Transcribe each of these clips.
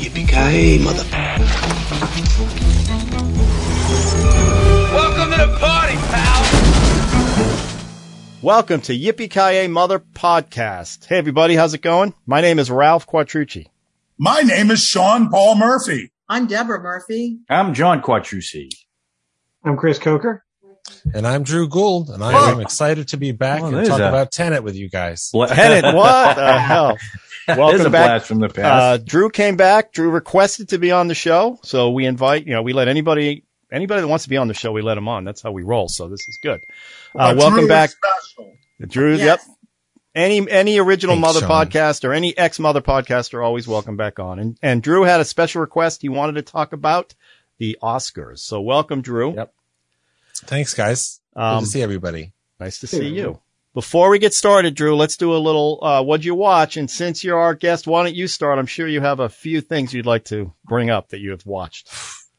Yippee-ki-yay, mother... Welcome to the party, pal! Welcome to Yippee-ki-yay, Mother Podcast. Hey everybody, how's it going? My name is Ralph Quattrucci. My name is Sean Paul Murphy. I'm Deborah Murphy. I'm John Quattrucci. I'm Chris Coker. And I'm Drew Gould, and I am excited to be back Well, and talk a- about Tenet with you guys. Tenet, what the hell? There's Welcome a back. blast from the Uh, past. Drew came back. Drew requested to be on the show, so we invite. You know, we let anybody anybody that wants to be on the show, we let them on. That's how we roll. So this is good. Uh, But welcome Drew back, Special. Drew. Yes. Yep. Any any original Thanks, mother Sean. podcast or any ex mother podcast are always welcome back on. And and Drew had a special request. He wanted to talk about the Oscars. So welcome, Drew. Yep. Thanks, guys. Good Um, to see everybody. Nice to see you. Before we get started, Drew, let's do a little, uh, what'd you watch? And since you're our guest, why don't you start? I'm sure you have a few things you'd like to bring up that you have watched.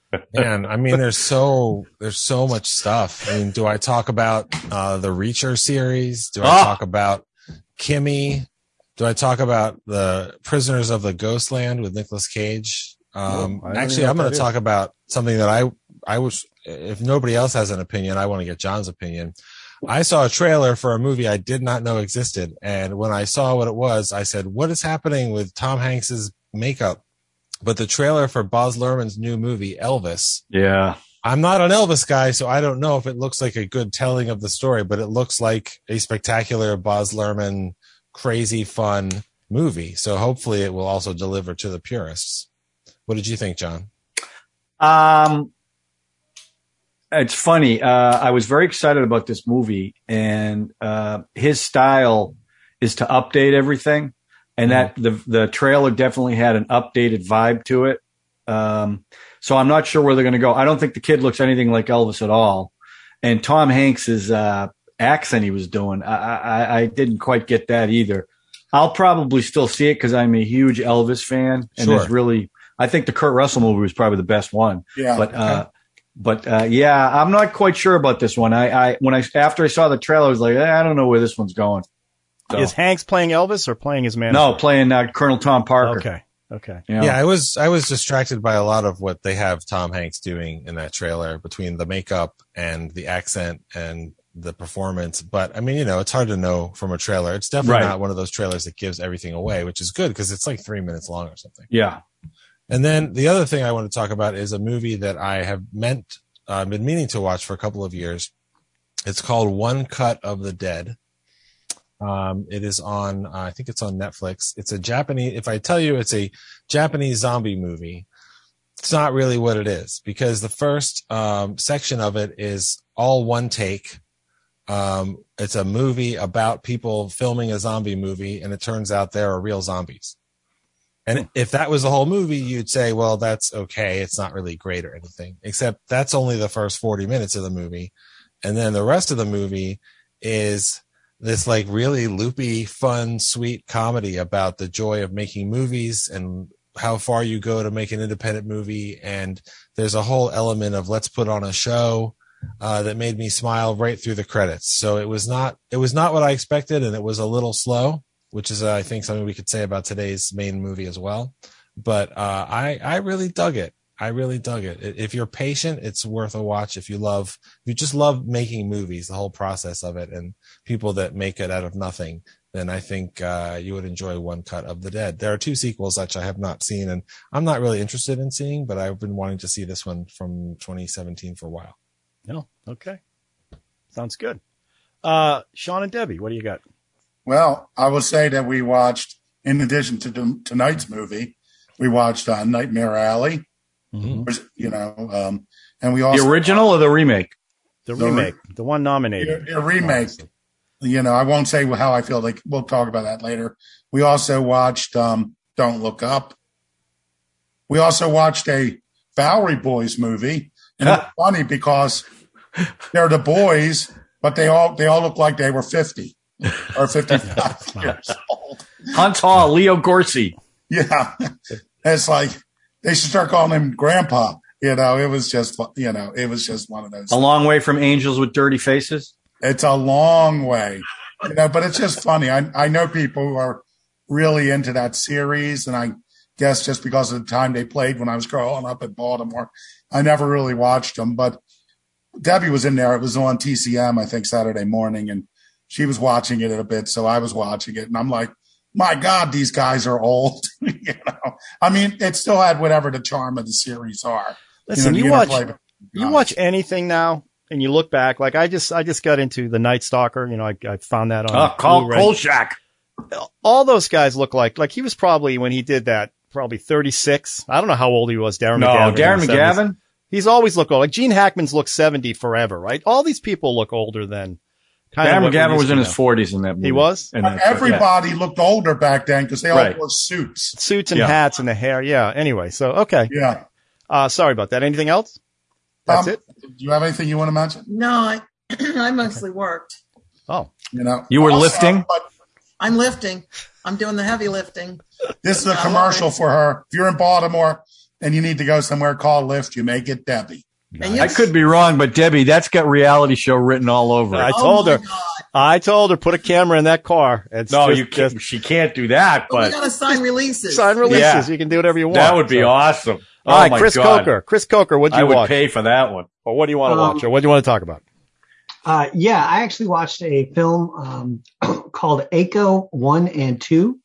Man, I mean, there's so there's so much stuff. I mean, do I talk about uh, the Reacher series? Do I Ah! talk about Kimi? Do I talk about the Prisoners of the Ghostland with Nicolas Cage? Um, Oh, actually, I'm going to talk about something that I I was. If nobody else has an opinion, I want to get John's opinion. I saw a trailer for a movie I did not know existed, and when I saw what it was, I said, "What is happening with Tom Hanks's makeup?" But the trailer for Baz Luhrmann's new movie Elvis yeah. I'm not an Elvis guy, so I don't know if it looks like a good telling of the story, but it looks like a spectacular Baz Luhrmann, crazy fun movie. So hopefully it will also deliver to the purists. What did you think, John? Um, it's funny. Uh, I was very excited about this movie, and uh, his style is to update everything, and that the the trailer definitely had an updated vibe to it. Um, so I'm not sure where they're going to go. I don't think the kid looks anything like Elvis at all, and Tom Hanks's uh, accent he was doing, I, I, I didn't quite get that either. I'll probably still see it because I'm a huge Elvis fan, and Sure. there's really, I think the Kurt Russell movie was probably the best one. Yeah. But uh, but uh, yeah, I'm not quite sure about this one. I, I when I after I saw the trailer, I was like, eh, I don't know where this one's going. So- Is Hanks playing Elvis or playing his man? no, playing uh, Colonel Tom Parker. Okay. Okay. You know? Yeah, I was I was distracted by a lot of what they have Tom Hanks doing in that trailer between the makeup and the accent and the performance. But I mean, you know, it's hard to know from a trailer. It's definitely Right. not one of those trailers that gives everything away, which is good because it's like three minutes long or something. yeah. And then the other thing I want to talk about is a movie that I have meant, uh, been meaning to watch for a couple of years. It's called One Cut of the Dead. Um, it is on, uh, I think it's on Netflix. It's a Japanese, if I tell you it's a Japanese zombie movie, it's not really what it is because the first, um, section of it is all one take. Um, it's a movie about people filming a zombie movie and it turns out there are real zombies. And if that was the whole movie, you'd say, well, that's okay. It's not really great or anything, except that's only the first 40 minutes of the movie. And then the rest of the movie is this like really loopy, fun, sweet comedy about the joy of making movies and how far you go to make an independent movie. And there's a whole element of let's put on a show uh, that made me smile right through the credits. So it was not, it was not what I expected. And it was a little slow, which is, uh, I think something we could say about today's main movie as well. But, uh, I, I really dug it. I really dug it. If you're patient, it's worth a watch. If you love, if you just love making movies, the whole process of it and people that make it out of nothing, then I think, uh, you would enjoy One Cut of the Dead. There are two sequels which I have not seen and I'm not really interested in seeing, but I've been wanting to see this one from 2017 for a while. No. Okay. Sounds good. Uh, Sean and Debbie, what do you got? Well, I will say that we watched, in addition to tonight's movie, we watched uh, Nightmare Alley. Mhm. which, You know, um, and we also The original or the remake? The The re- remake, the one nominated. a, a remake. You know, I won't say how I feel. Like we'll talk about that later. We also watched um, Don't Look Up. We also watched a Bowery Boys movie, and it's funny because they're the boys, but they all they all look like they were fifty or fifty five years old. Huntz Hall, Leo Gorcey. Yeah, it's like they should start calling him Grandpa. You know, it was just you know, it was just one of those. A long way from Angels with Dirty Faces. It's a long way. you know, but it's just funny. I I know people who are really into that series, and I guess just because of the time they played when I was growing up in Baltimore, I never really watched them. But Debbie was in there. It was on TCM, I think, Saturday morning, and she was watching it a bit, so I was watching it, and I'm like, my God, these guys are old. you know, I mean, it still had whatever the charm of the series are. Listen, know, you, watch interplay you watch anything now, and you look back. Like I just I just got into the Night Stalker. You know, I, I found that on Oh, Col- Blu-ray. Kolchak. All those guys look like like he was probably when he did that probably 36. I don't know how old he was. Darren No, McGavin. Darren in the 70s. McGavin. He's always looked old. Like Gene Hackman's looked 70 forever, right? All these people look older than. Kind of what we McGavin was in his 40s in that movie. He was? And But that's- yeah. everybody looked older back then because they all Right. wore suits. suits and Yeah. hats and the hair. Yeah. Anyway, so okay. Yeah. Uh, sorry about that. Anything else? That's Um, it. Do you have anything you want to mention? No, I, I mostly worked. Oh, You know, You were Also, lifting? But I'm lifting. I'm doing the heavy lifting. this is a commercial for her. If you're in Baltimore and you need to go somewhere, call Lyft. You may get Debbie. And you- I could be wrong, but Debbie, that's got reality show written all over it. I told my her. God. I told her put a camera in that car. It's No, just, you can't. just She can't do that, But we got to sign releases. sign releases. Yeah. You can do whatever you want. that would be So- awesome. All oh right, my Chris God. Coker. Chris Coker, what'd you want? I would watch? pay for that one. Or what do you want to Um, watch? Or what do you want to talk about? Uh, yeah, I actually watched a film um, called Echo 1 and 2.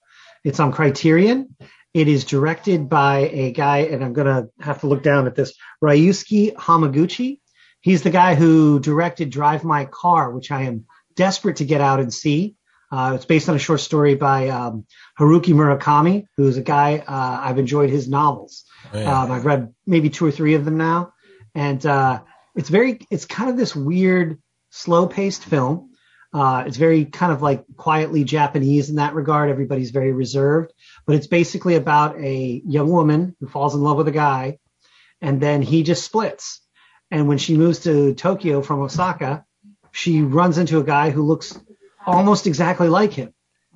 It's on Criterion. It is directed by a guy, and I'm going to have to look down at this, Ryusuke Hamaguchi. He's the guy who directed Drive My Car, which I am desperate to get out and see. Uh, it's based on a short story by um, Haruki Murakami, who's a guy uh, I've enjoyed his novels. Oh, yeah. Um, I've read maybe two or three of them now, and uh, it's very, it's kind of this weird, slow-paced film. Uh, it's very kind of like quietly Japanese in that regard. Everybody's very reserved, but it's basically about a young woman who falls in love with a guy, and then he just splits. And when she moves to Tokyo from Osaka, she runs into a guy who looks almost exactly like him.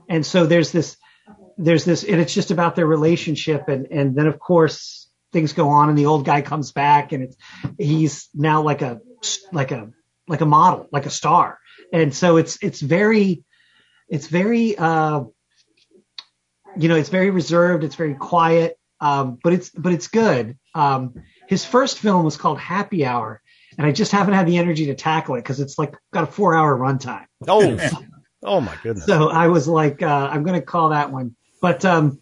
And so there's this, there's this, and it's just about their relationship. And, and then of course things go on and the old guy comes back and it's, he's now like a, like a, like a model, like a star. And so it's, it's very, it's very, uh, you know, it's very reserved. It's very quiet. Um, but it's, but it's good. Um, his first film was called Happy Hour and I just haven't had the energy to tackle it because it's like got a four hour runtime. Oh, oh my goodness. So I was like, uh, I'm going to call that one. But um,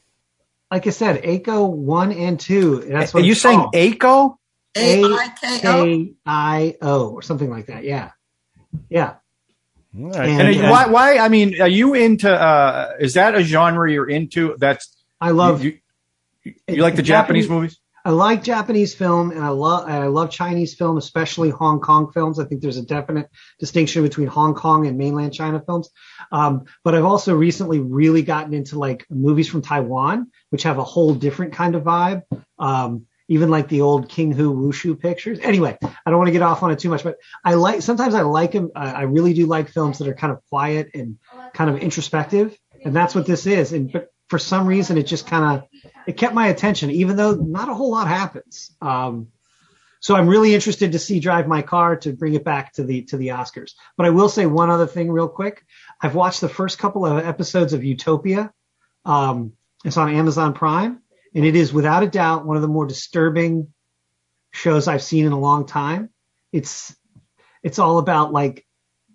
like I said, ACO one and two. That's what Are you it's saying called. ACO? A I K O. A I O or something like that. Yeah, yeah. All right. And- And are why? Why? I mean, are you into? uh Is that a genre you're into? That's I love. you. You, you like the Japanese movies? I like Japanese film, and I love and I love Chinese film, especially Hong Kong films. I think there's a definite distinction between Hong Kong and mainland China films. Um, but I've also recently really gotten into like movies from Taiwan, which have a whole different kind of vibe. Um, even like the old King Hu Wushu pictures. Anyway, I don't want to get off on it too much, but I like sometimes I like them. I really do like films that are kind of quiet and kind of introspective, and that's what this is. And but for some reason, it just kind of it kept my attention, even though not a whole lot happens. Um, so I'm really interested to see Drive My Car to bring it back to the to the Oscars. But I will say one other thing real quick. I've watched the first couple of episodes of Utopia. Um, it's on Amazon Prime, and it is without a doubt one of the more disturbing shows I've seen in a long time. It's it's all about like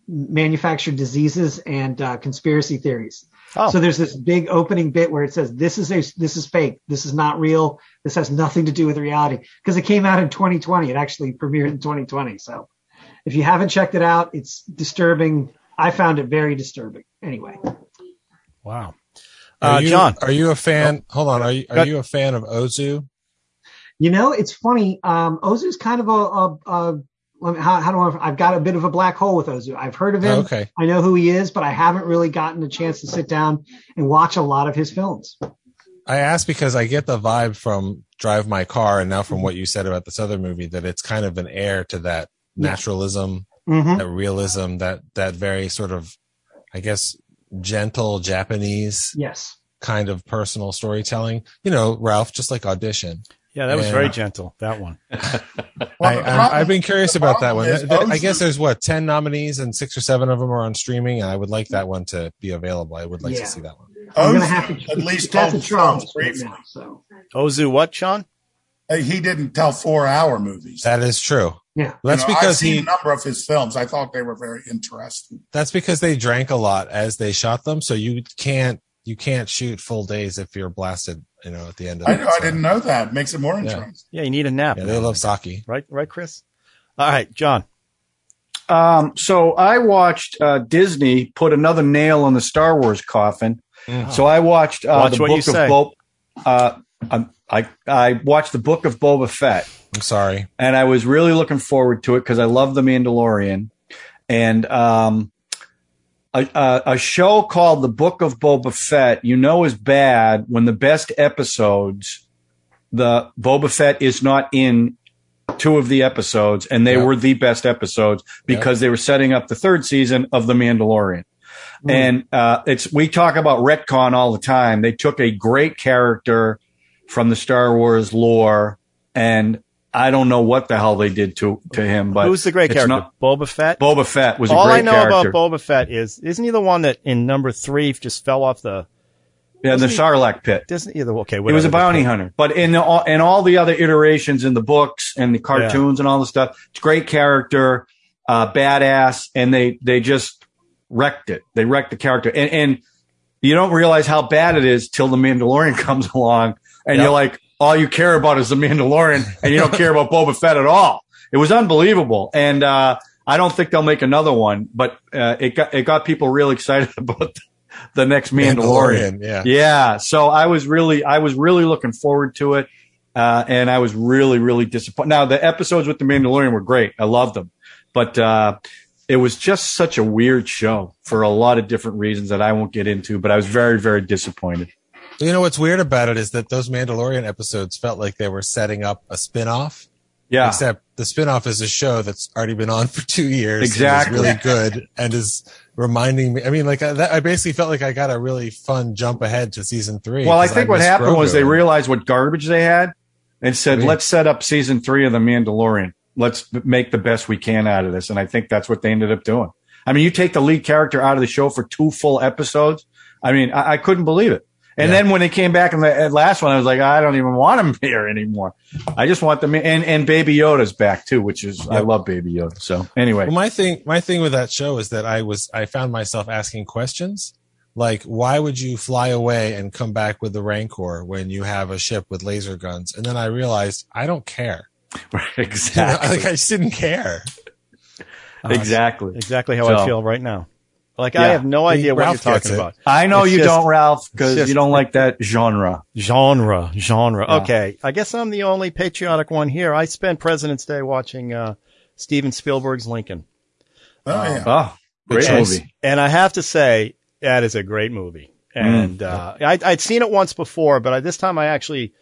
manufactured diseases and uh, conspiracy theories. Oh. So there's this big opening bit where it says this is a this is fake. This is not real. This has nothing to do with reality because it came out in 2020. It actually premiered in 2020. So if you haven't checked it out, it's disturbing. I found it very disturbing. Anyway, Wow. Are Uh, you, John. are you a fan? Hold on. Are you are you a fan of Ozu? you know it's funny. Um, Ozu's kind of a, a, a let me- how, how do I? I've got a bit of a black hole with Ozu. I've heard of him. Oh, okay. I know who he is, but I haven't really gotten a chance to sit down and watch a lot of his films. I asked because I get the vibe from Drive My Car, and now from what you said about this other movie, that it's kind of an heir to that Yeah. naturalism, Mm-hmm. that realism, that that very sort of, I guess, gentle Japanese Yes. kind of personal storytelling. You know, Ralph, just like Audition. Yeah, that was And- very gentle. That one. I, I, I've been curious about that one. is Th- th- I guess there's what ten nominees and six or seven of them are on streaming, and I would like that one to be available. I would like Yeah. to see that one. I'm gonna Ozu have to at least that's told a right now. So Ozu, what, Sean? Uh, He didn't tell four hour movies. That is true. yeah, That's You know, because I've seen he. a number of his films. I thought they were very interesting. That's because they drank a lot as they shot them, so you can't you can't shoot full days if you're blasted. You know, at the end of I, it. I so- didn't know that. Makes it more interesting. Yeah, you need a nap. Yeah, they love sake. right, right, Chris. All right, John. Um, so I watched uh, Disney put another nail in the Star Wars coffin. Mm. So I watched uh, Watch the what you book say. of Boba. Uh, um, I I watched the book of Boba Fett, I'm sorry. and I was really looking forward to it because I love the Mandalorian, and um, a, a, a show called the Book of Boba Fett. You know is bad when the best episodes, the Boba Fett is not in two of the episodes, and they Yeah. were the best episodes because they were setting up the third season of the Mandalorian. And uh, it's we talk about retcon all the time. They took a great character from the Star Wars lore, and I don't know what the hell they did to to him. But Who's the great character? not- Boba Fett. Boba Fett was a All great I know character. about Boba Fett is, isn't he the one that in number three just fell off the? yeah, the wasn't he- Sarlacc pit. Doesn't either? Okay, He was a whatever. bounty hunter, but in all, in all the other iterations in the books and the cartoons and all the stuff, it's great character, uh, badass, and they they just wrecked it. They wrecked the character, and and you don't realize how bad it is till the Mandalorian comes along, and Yep. you're like, all you care about is the Mandalorian, and you don't care about Boba Fett at all. It was unbelievable, and uh, I don't think they'll make another one, but uh, it got it got people real excited about the next Mandalorian. Yeah. Yeah. So I was really, I was really looking forward to it. Uh, and I was really, really disappointed. Now the episodes with the Mandalorian were great. I loved them, but, uh, it was just such a weird show for a lot of different reasons that I won't get into, but I was very, very disappointed. You know what's weird about it is that those Mandalorian episodes felt like they were setting up a spin-off. Yeah. Except the spin-off is a show that's already been on for two years. and is Exactly. really good and is reminding me. I mean, like I, that, I basically felt like I got a really fun jump ahead to season three. well, I think what missed happened was they realized what garbage they had and said, let's set up season three of the Mandalorian. Let's make the best we can out of this. And I think that's what they ended up doing. I mean, you take the lead character out of the show for two full episodes. I mean, I, I couldn't believe it. And Yeah. then when they came back in the uh, last one, I was like, I don't even want him here anymore. I just want them. And, and Baby Yoda's back too, which is, I love Baby Yoda. So anyway, Well, my thing, my thing with that show is that I was, I found myself asking questions like, why would you fly away and come back with the Rancor when you have a ship with laser guns? And then I realized I don't care. You know, exactly. like I just didn't care. exactly. Exactly how I feel right now. Like I have no idea what Ralph you're talking about. I know It's you just- don't, Ralph, because you don't like that genre. Genre, genre. Yeah. Okay, I guess I'm the only patriotic one here. I spent President's Day watching uh, Steven Spielberg's Lincoln, Oh, yeah. Oh, great choice. movie. and I have to say that is a great movie. And uh, I, I'd seen it once before, but I, this time I actually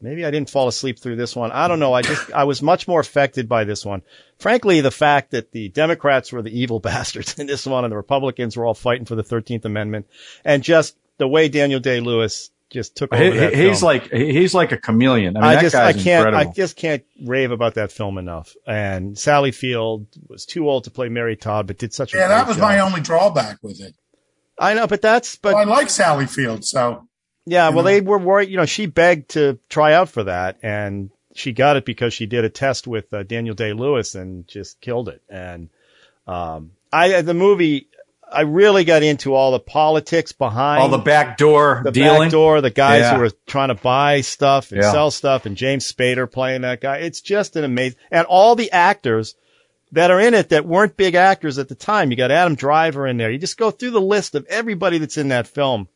maybe I didn't fall asleep through this one. I don't know. I just I was much more affected by this one. Frankly, the fact that the Democrats were the evil bastards in this one, and the Republicans were all fighting for the Thirteenth Amendment, and just the way Daniel Day Lewis just took over. He, that he's film. like he's like a chameleon. I mean, I that just I can't incredible. I just can't rave about that film enough. And Sally Field was too old to play Mary Todd, but did such a Yeah, that was job. my only drawback with it. I know, but that's but Well, I like Sally Field, so yeah. Well, know. they were worried. You know, she begged to try out for that, and she got it because she did a test with uh, Daniel Day Lewis and just killed it. And um, I the movie. I really got into all the politics behind all the backdoor the dealing. back door, the guys Yeah. who were trying to buy stuff and Yeah. sell stuff, and James Spader playing that guy. It's just an amazing, and all the actors that are in it that weren't big actors at the time. You got Adam Driver in there. You just go through the list of everybody that's in that film,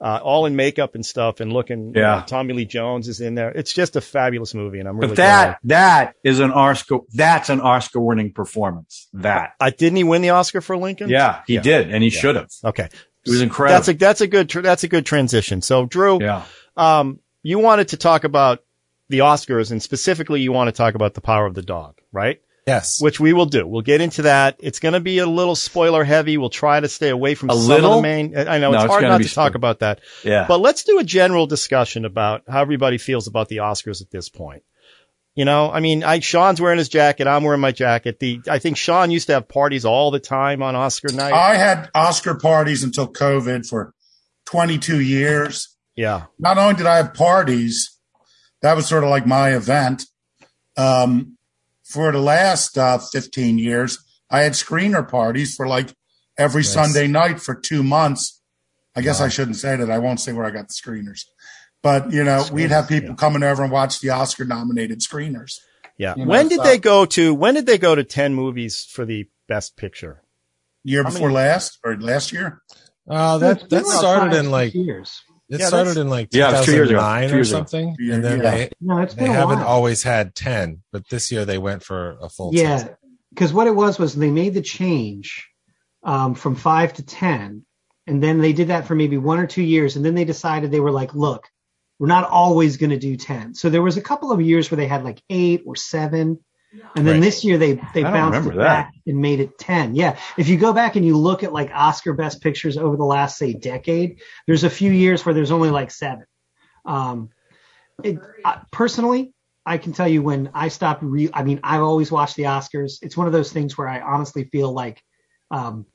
uh, all in makeup and stuff, and looking. you Yeah. know, Tommy Lee Jones is in there. It's just a fabulous movie, and I'm really But that that is an Oscar. That's an Oscar-winning performance. That. glad. I didn't he win the Oscar for Lincoln? Yeah, he Yeah. did, and he should have. Okay. It was incredible. That's a that's a good tr- that's a good transition. So Drew, yeah. um, you wanted to talk about the Oscars, and specifically, you want to talk about the Power of the Dog, right? Yes. which we will do. We'll get into that. It's going to be a little spoiler heavy. We'll try to stay away from A some little? of the main. I know No, it's it's hard gonna not to talk about that, Yeah. but let's do a general discussion about how everybody feels about the Oscars at this point. You know, I mean, I, Sean's wearing his jacket. I'm wearing my jacket. The, I think Sean used to have parties all the time on Oscar night. I had Oscar parties until COVID for 22 years. yeah. Not only did I have parties, that was sort of like my event. Um, for the last uh, 15 years, I had screener parties for like every Nice. Sunday night for two months. I guess I shouldn't say that. I won't say where I got the screeners. But, you know, we'd have people coming over and watch the Oscar nominated screeners. Yeah. You know, when did so- they go to, when did they go to 10 movies for the best picture? Year How before many- last or last year? Uh, that that started in like years. It Yeah, started in like Yeah, two years ago. 2009 Two or something, Yeah, and then yeah. they No, it's they been a haven't while. always had 10, but this year they went for a full. Yeah, because what it was was they made the change um, from five to ten, and then they did that for maybe one or two years, and then they decided they were like, look, we're not always going to do ten. So there was a couple of years where they had like eight or seven, and then Right. this year they they I bounced it that. back and made it ten. Yeah, if you go back and you look at like Oscar Best Pictures over the last say decade, there's a few years where there's only like seven. Um, it, I, personally, I can tell you when I stopped. Re- I mean, I've always watched the Oscars. It's one of those things where I honestly feel like um,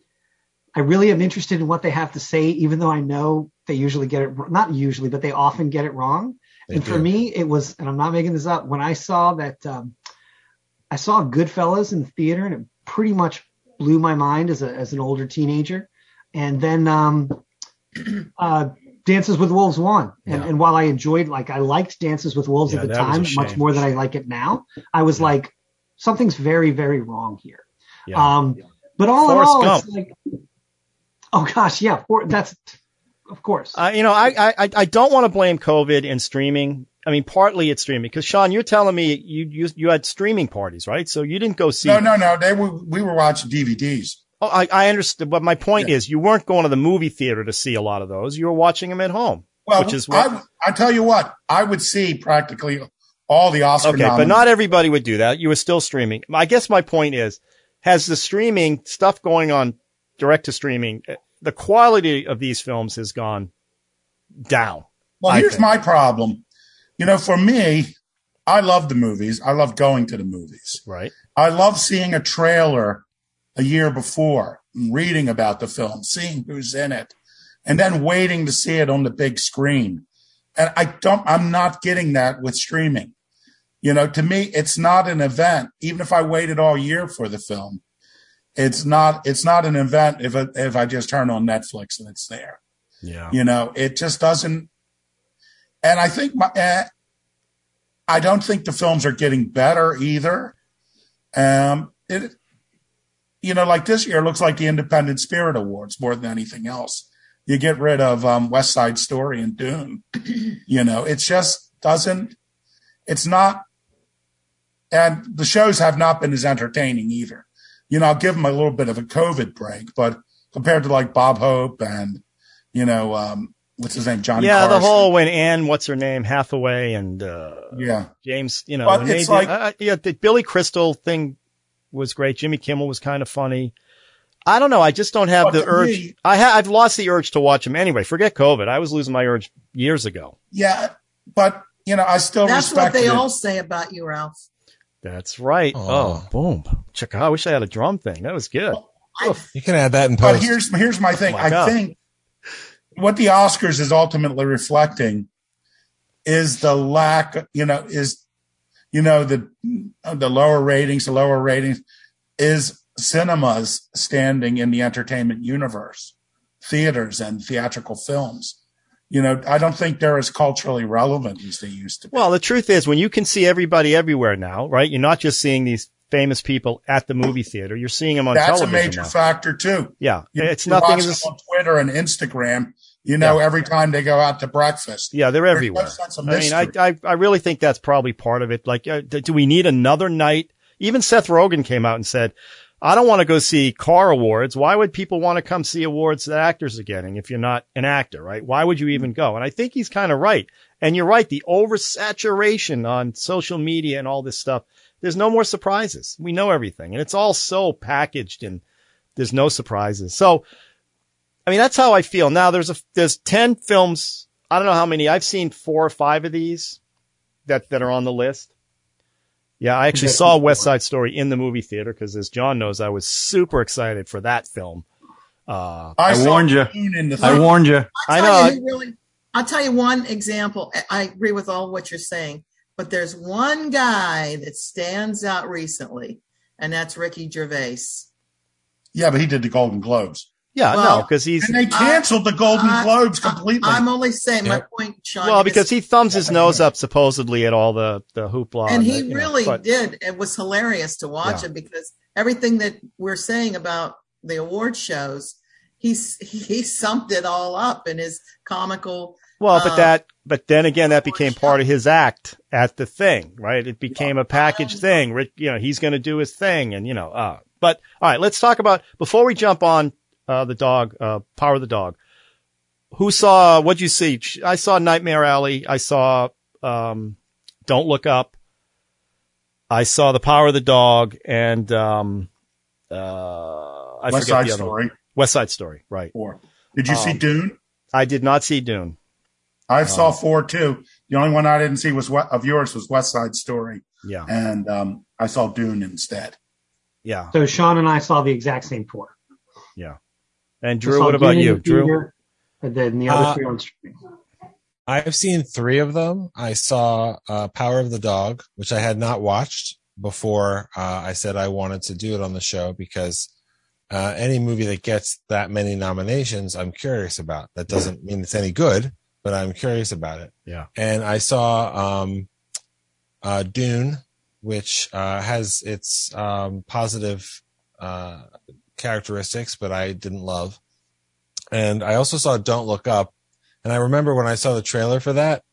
I really am interested in what they have to say, even though I know they usually get it not usually, but they often get it wrong. They and for me, it was, and I'm not making this up. When I saw that, um, I saw Goodfellas in the theater, and it pretty much blew my mind as a as an older teenager. And then um, uh, Dances with Wolves won, and, Yeah. and while I enjoyed, like, I liked Dances with Wolves Yeah, at the that was a time much more than I like it now. I was like, something's very, very wrong here. Yeah. Um, but all Forrest in all, Gump. it's like, oh gosh, yeah, for, that's of course. Uh, you know, I, I, I don't want to blame COVID and streaming. I mean, partly it's streaming because Sean, you're telling me you, you, you had streaming parties, right? So you didn't go see. No, no, no. They were, we were watching DVDs. Oh, I, I understood, but my point is you weren't going to the movie theater to see a lot of those. You were watching them at home, Well, which is what, I, I tell you what, I would see practically all the Oscar okay, but not everybody would do that. You were still streaming. I guess my point is, has the streaming stuff going on direct to streaming, eh, the quality of these films has gone down. Well, I here's think. my problem. You know, for me, I love the movies. I love going to the movies. Right. I love seeing a trailer a year before, reading about the film, seeing who's in it, and then waiting to see it on the big screen. And I don't, I'm not getting that with streaming. You know, to me, it's not an event. Even if I waited all year for the film, it's not, it's not an event if, it, if I just turn on Netflix and it's there. Yeah. You know, it just doesn't. And I think my, uh, I don't think the films are getting better either. Um, it, you know, like this year looks like the Independent Spirit Awards more than anything else. You get rid of um, West Side Story and Dune. you know, it just doesn't. It's not, and the shows have not been as entertaining either. You know, I'll give them a little bit of a COVID break, but compared to like Bob Hope and you know, um, what's his name, Johnny. yeah, the whole when Anne, what's her name, Hathaway and uh, yeah. James, you know, But when they it's like- uh, yeah, the Billy Crystal thing was great. Jimmy Kimmel was kind of funny. I don't know. I just don't have the urge. me- I ha- I've lost the urge to watch him anyway. Forget COVID. I was losing my urge years ago. Yeah, but you know, I still That's what they it. all say about you, Ralph. That's right. Aw. Oh, boom. Check. I wish I had a drum thing. That was good. You can add that in public. But here's here's my thing. Oh my I God. think what the Oscars is ultimately reflecting is the lack. You know, is you know the the lower ratings, the lower ratings is cinemas standing in the entertainment universe, theaters and theatrical films. You know, I don't think they're as culturally relevant as they used to be. Well, the truth is, when you can see everybody everywhere now, right? You're not just seeing these famous people at the movie theater. You're seeing them on That's a television. major now. factor too. Yeah, You- it's nothing. them on Twitter and Instagram. You know, Yeah. every time they go out to breakfast. yeah, they're everywhere. I mean, I. I, I really think that's probably part of it. Like, uh, do we need another night? Even Seth Rogen came out and said, I don't want to go see car awards. Why would people want to come see awards that actors are getting if you're not an actor, right? Why would you even go? And I think he's kind of right. And you're right. The oversaturation on social media and all this stuff there's no more surprises. We know everything and it's all so packaged and there's no surprises. So, I mean, that's how I feel. Now there's a, there's 10 films. I don't know how many. I've seen four or five of these that, that are on the list. Yeah, I actually saw West Side Story in the movie theater because as John knows, I was super excited for that film. Uh, I saw warned you. In the I warned you. I I'll know. tell you really, I'll tell you one example. I- I agree with all what you're saying, but there's one guy that stands out recently, and that's Ricky Gervais. Yeah, but he did the Golden Globes. Yeah, Well, no, because he's, And they canceled the Golden I- Globes completely. I'm only saying my point, Sean. well, because he thumbs his nose up supposedly at all the, the hoopla. and that, he you know, really but- did. It was hilarious to watch Yeah. it because everything that we're saying about the award shows, he's he summed it all up in his comical. Well, but Uh, that, but then again, that became part of his act at the thing, right? It became a packaged thing. Rick, you know, he's going to do his thing and, you know, uh, but all right, let's talk about, before we jump on, uh, the dog, uh, Power of the Dog. Who saw, what'd you see? I saw Nightmare Alley. I saw, um, Don't Look Up. I saw The Power of the Dog and, um, uh, I West Side the other one. Story. West Side Story, right. Four. Did you see Um, Dune? I did not see Dune. I saw four too. The only one I didn't see was what of yours was West Side Story, Yeah. and um, I saw Dune instead. Yeah. So Sean and I saw the exact same four. And Drew, what about you? the Drew? theater, And then the other Uh, three on streaming. I've seen three of them. I saw uh, Power of the Dog, which I had not watched before uh, I said I wanted to do it on the show because uh, any movie that gets that many nominations, I'm curious about. That doesn't mean it's any good, but I'm curious about it. Yeah. And I saw um, uh, Dune, which uh, has its um, positive uh, characteristics, but I didn't love. And I also saw Don't Look Up. And I remember when I saw the trailer for that,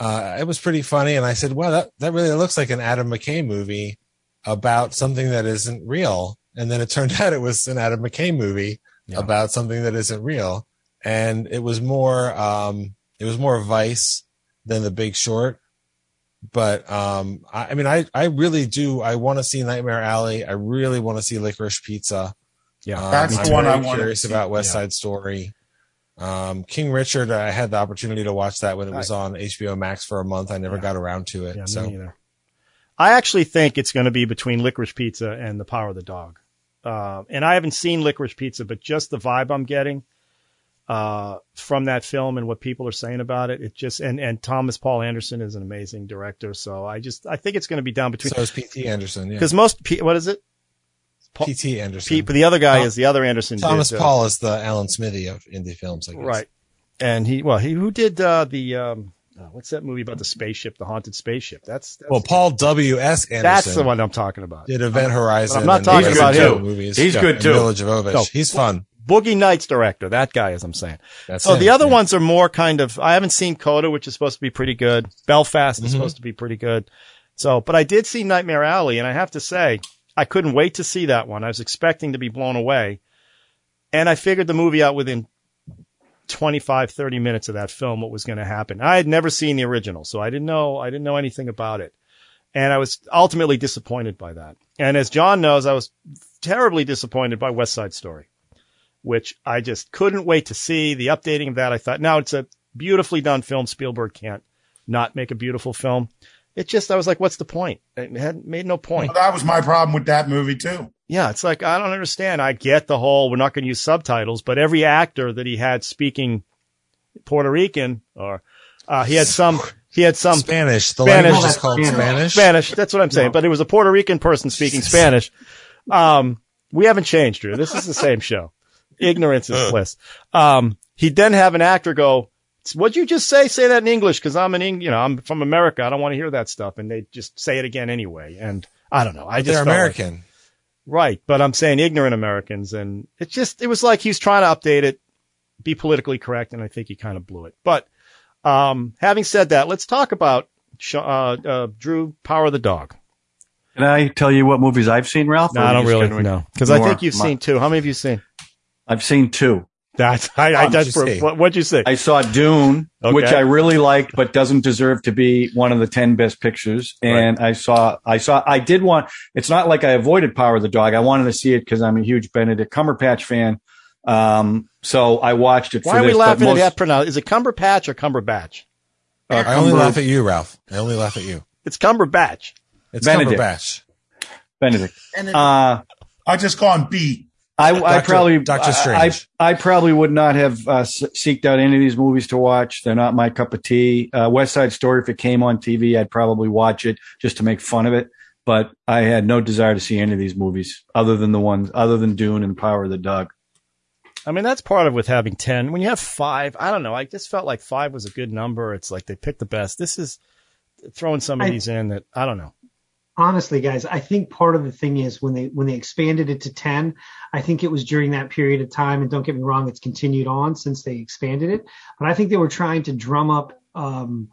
uh, it was pretty funny. And I said, wow, that, that really looks like an Adam McKay movie about something that isn't real. And then it turned out it was an Adam McKay movie Yeah. about something that isn't real. And it was more, um, it was more Vice than The Big Short. But, um, I, I mean, I, I really do. I want to see Nightmare Alley. I really want to see Licorice Pizza. Yeah. Um, That's I'm the one I very wanted curious to see. about West Yeah. Side Story. Um, King Richard, I had the opportunity to watch that when it was on HBO Max for a month. I never Yeah. got around to it. Yeah, me so neither. I actually think it's going to be between Licorice Pizza and The Power of the Dog. Uh, and I haven't seen Licorice Pizza, but just the vibe I'm getting uh, from that film and what people are saying about it, it just and and Thomas Paul Anderson is an amazing director. So I just I think it's going to be down between so is P.T. Anderson. Yeah. because most what is it? Paul- P.T. Anderson. But the other guy Tom- is the other Anderson. Thomas did, uh, Paul is the Alan Smithee of indie films. I guess. right? And he well he who did uh, the um, uh, what's that movie about the spaceship, the haunted spaceship? That's, that's Well, Paul W. S. Anderson. that's the one I'm talking about. Did Event Horizon. I'm not talking about him. Movies. He's good, too. Village of Ovish. No. He's fun. Boogie Nights director, that guy, as I'm saying. That's So him, the other yeah. ones are more kind of, I haven't seen Coda, which is supposed to be pretty good. Belfast is Mhm. supposed to be pretty good. So, but I did see Nightmare Alley and I have to say, I couldn't wait to see that one. I was expecting to be blown away. And I figured the movie out within 25, 30 minutes of that film, what was going to happen. I had never seen the original, so I didn't know, I didn't know anything about it. And I was ultimately disappointed by that. And as John knows, I was terribly disappointed by West Side Story, which I just couldn't wait to see the updating of that. I thought, now it's a beautifully done film. Spielberg can't not make a beautiful film. It just, I was like, what's the point? It had made no point. Well, that was my problem with that movie too. Yeah, it's like I don't understand. I get the whole we're not going to use subtitles, but every actor that he had speaking Puerto Rican or uh, he had some he had some Spanish. The Spanish. language is called Spanish. Spanish. Spanish. That's what I'm saying. But it was a Puerto Rican person speaking Spanish. Um, we haven't changed, Drew. This is the same show. Ignorance is bliss. Um, he'd then have an actor go, "What'd you just say? Say that in English, because I'm an Eng- you know I'm from America. I don't want to hear that stuff." And they just say it again anyway. And I don't know. I just They're felt like- American. Right. But I'm saying ignorant Americans. And it just, it was like he was trying to update it, be politically correct. And I think he kind of blew it. But, um, having said that, let's talk about, uh, uh, Drew Power of the Dog. Can I tell you what movies I've seen, Ralph? No, I don't really know. Cause I think you've my- seen two. How many have you seen? I've seen two. That's I, I What did that's you for, see? what, what'd you say? I saw Dune, Okay. which I really liked, but doesn't deserve to be one of the ten best pictures. And I saw, I saw, I did want. It's not like I avoided Power of the Dog. I wanted to see it because I'm a huge Benedict Cumberbatch fan. Um, so I watched it. Why for are we this, but laughing at most- that pronoun? Is it Cumberpatch or Cumberbatch? uh, I only Cumber- laugh at you, Ralph. I only laugh at you. It's Cumberbatch. It's Benedict. Cumberbatch. Benedict. And it- Uh, I just call him B. I, I probably Doctor Strange. I, I probably would not have uh, se- seeked out any of these movies to watch. They're not my cup of tea. Uh, West Side Story, if it came on TV, I'd probably watch it just to make fun of it. But I had no desire to see any of these movies other than the ones, other than Dune and Power of the Dog. I mean, that's part of with having 10. When you have five, I don't know. I just felt like five was a good number. It's like they picked the best. This is throwing some of I- these in that I don't know. Honestly guys i think part of the thing is when they when they expanded it to 10 i think it was during that period of time and don't get me wrong it's continued on since they expanded it but i think they were trying to drum up um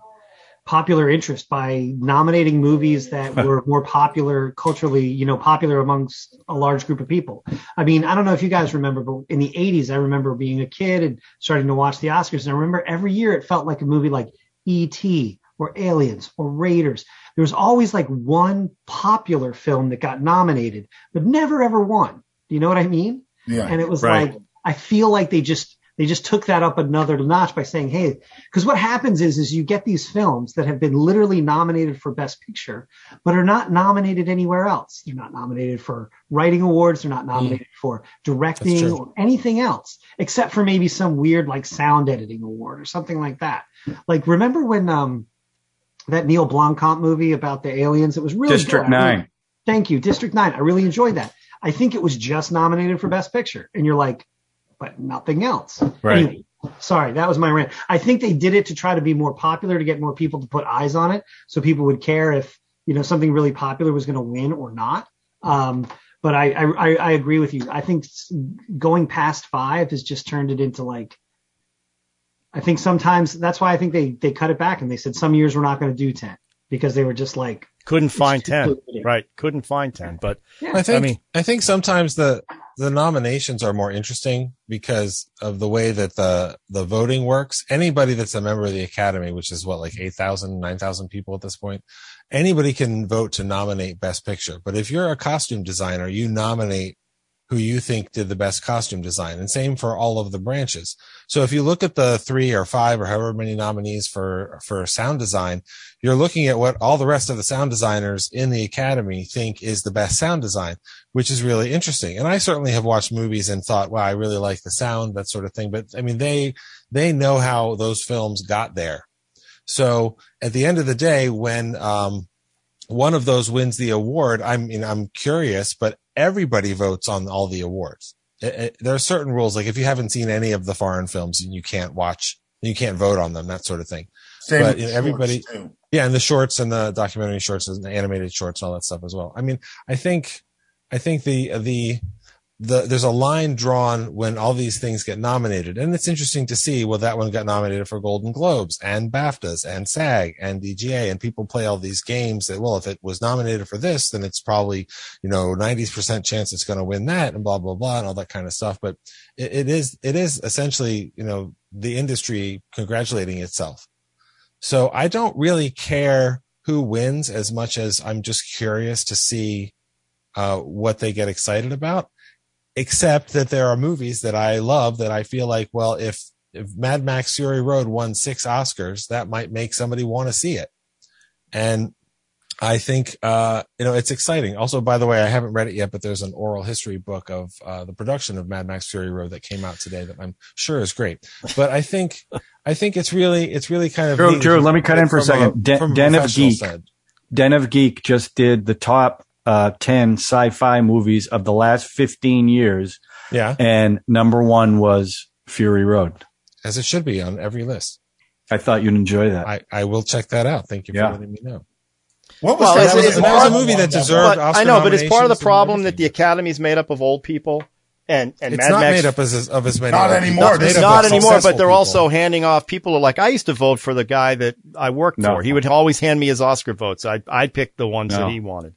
popular interest by nominating movies that were more popular culturally you know popular amongst a large group of people. I mean i don't know if you guys remember but in the 80s i remember being a kid and starting to watch the oscars and i remember every year it felt like a movie like et or aliens or raiders there was always like one popular film that got nominated, but never ever won. Do you know what I mean? Yeah. And it was Right. like, I feel like they just, they just took that up another notch by saying, Hey, cause what happens is, is you get these films that have been literally nominated for best picture, but are not nominated anywhere else. They're not nominated for writing awards. They're not nominated for directing or anything else, except for maybe some weird like sound editing award or something like that. Like remember when, um, that Neil Blomkamp movie about the aliens. It was really District good. I really- Nine. thank you, District Nine. I really enjoyed that. I think it was just nominated for Best Picture, and you're like, but nothing else. Right. Anyway, sorry, that was my rant. I think they did it to try to be more popular, to get more people to put eyes on it, so people would care if you know something really popular was going to win or not. Um, but I, I I I agree with you. I think going past five has just turned it into like. I think sometimes that's why I think they they cut it back and they said some years we're not going to do ten because they were just like Couldn't find 10. polluted. Right. Couldn't find 10. But I think I, mean, I think sometimes the the nominations are more interesting because of the way that the the voting works. Anybody that's a member of the Academy, which is what like 8,000, 9,000 people at this point, anybody can vote to nominate Best Picture. But if you're a costume designer, you nominate who you think did the best costume design, and same for all of the branches. So if you look at the three or five or however many nominees for for sound design, you're looking at what all the rest of the sound designers in the academy think is the best sound design, which is really interesting. And I certainly have watched movies and thought, wow, I really like the sound, that sort of thing. But I mean, they, they know how those films got there. So at the end of the day, when, um, one of those wins the award, I mean, I'm curious, but everybody votes on all the awards. It- it- there are certain rules, like if you haven't seen any of the foreign films, and you can't watch, you can't vote on them, that sort of thing. Same But, with you know, everybody- too. Yeah, and the shorts and the documentary shorts and the animated shorts and all that stuff as well. I mean, I think, I think the, the, the, there's a line drawn when all these things get nominated. And it's interesting to see, well, that one got nominated for Golden Globes and BAFTAs and SAG and DGA and people play all these games that, well, if it was nominated for this, then it's probably, you know, 90% chance it's going to win that and blah, blah, blah and all that kind of stuff. But it, it is, it is essentially, you know, the industry congratulating itself. So I don't really care who wins as much as I'm just curious to see uh, what they get excited about. Except that there are movies that I love that I feel like, well, if if Mad Max Fury Road won six Oscars, that might make somebody want to see it. And I think uh, you know it's exciting. Also, by the way, I haven't read it yet, but there's an oral history book of uh, the production of Mad Max Fury Road that came out today that I'm sure is great. But I think I think it's really it's really kind of Drew, Drew, let me cut in for a second. Den- a Den of Geek. side. Den of Geek just did the top uh, 10 sci-fi movies of the last 15 years, Yeah, and number one was Fury Road. as it should be on every list. I thought you'd enjoy that. I, I will check that out. Thank you for Yeah. letting me know. What was Well, that? it's- that was, it's that was a movie that deserved But Oscar I know, but it's part of the problem that the. Academy is made up of old people, and and It's Mad not Max. made up as, of as many. Not anymore. people. This It's is made up not anymore, but they're people. also handing off. People are like, I used to vote for the guy that I worked No. for. He would always hand me his Oscar votes. I I picked the ones No. that he wanted.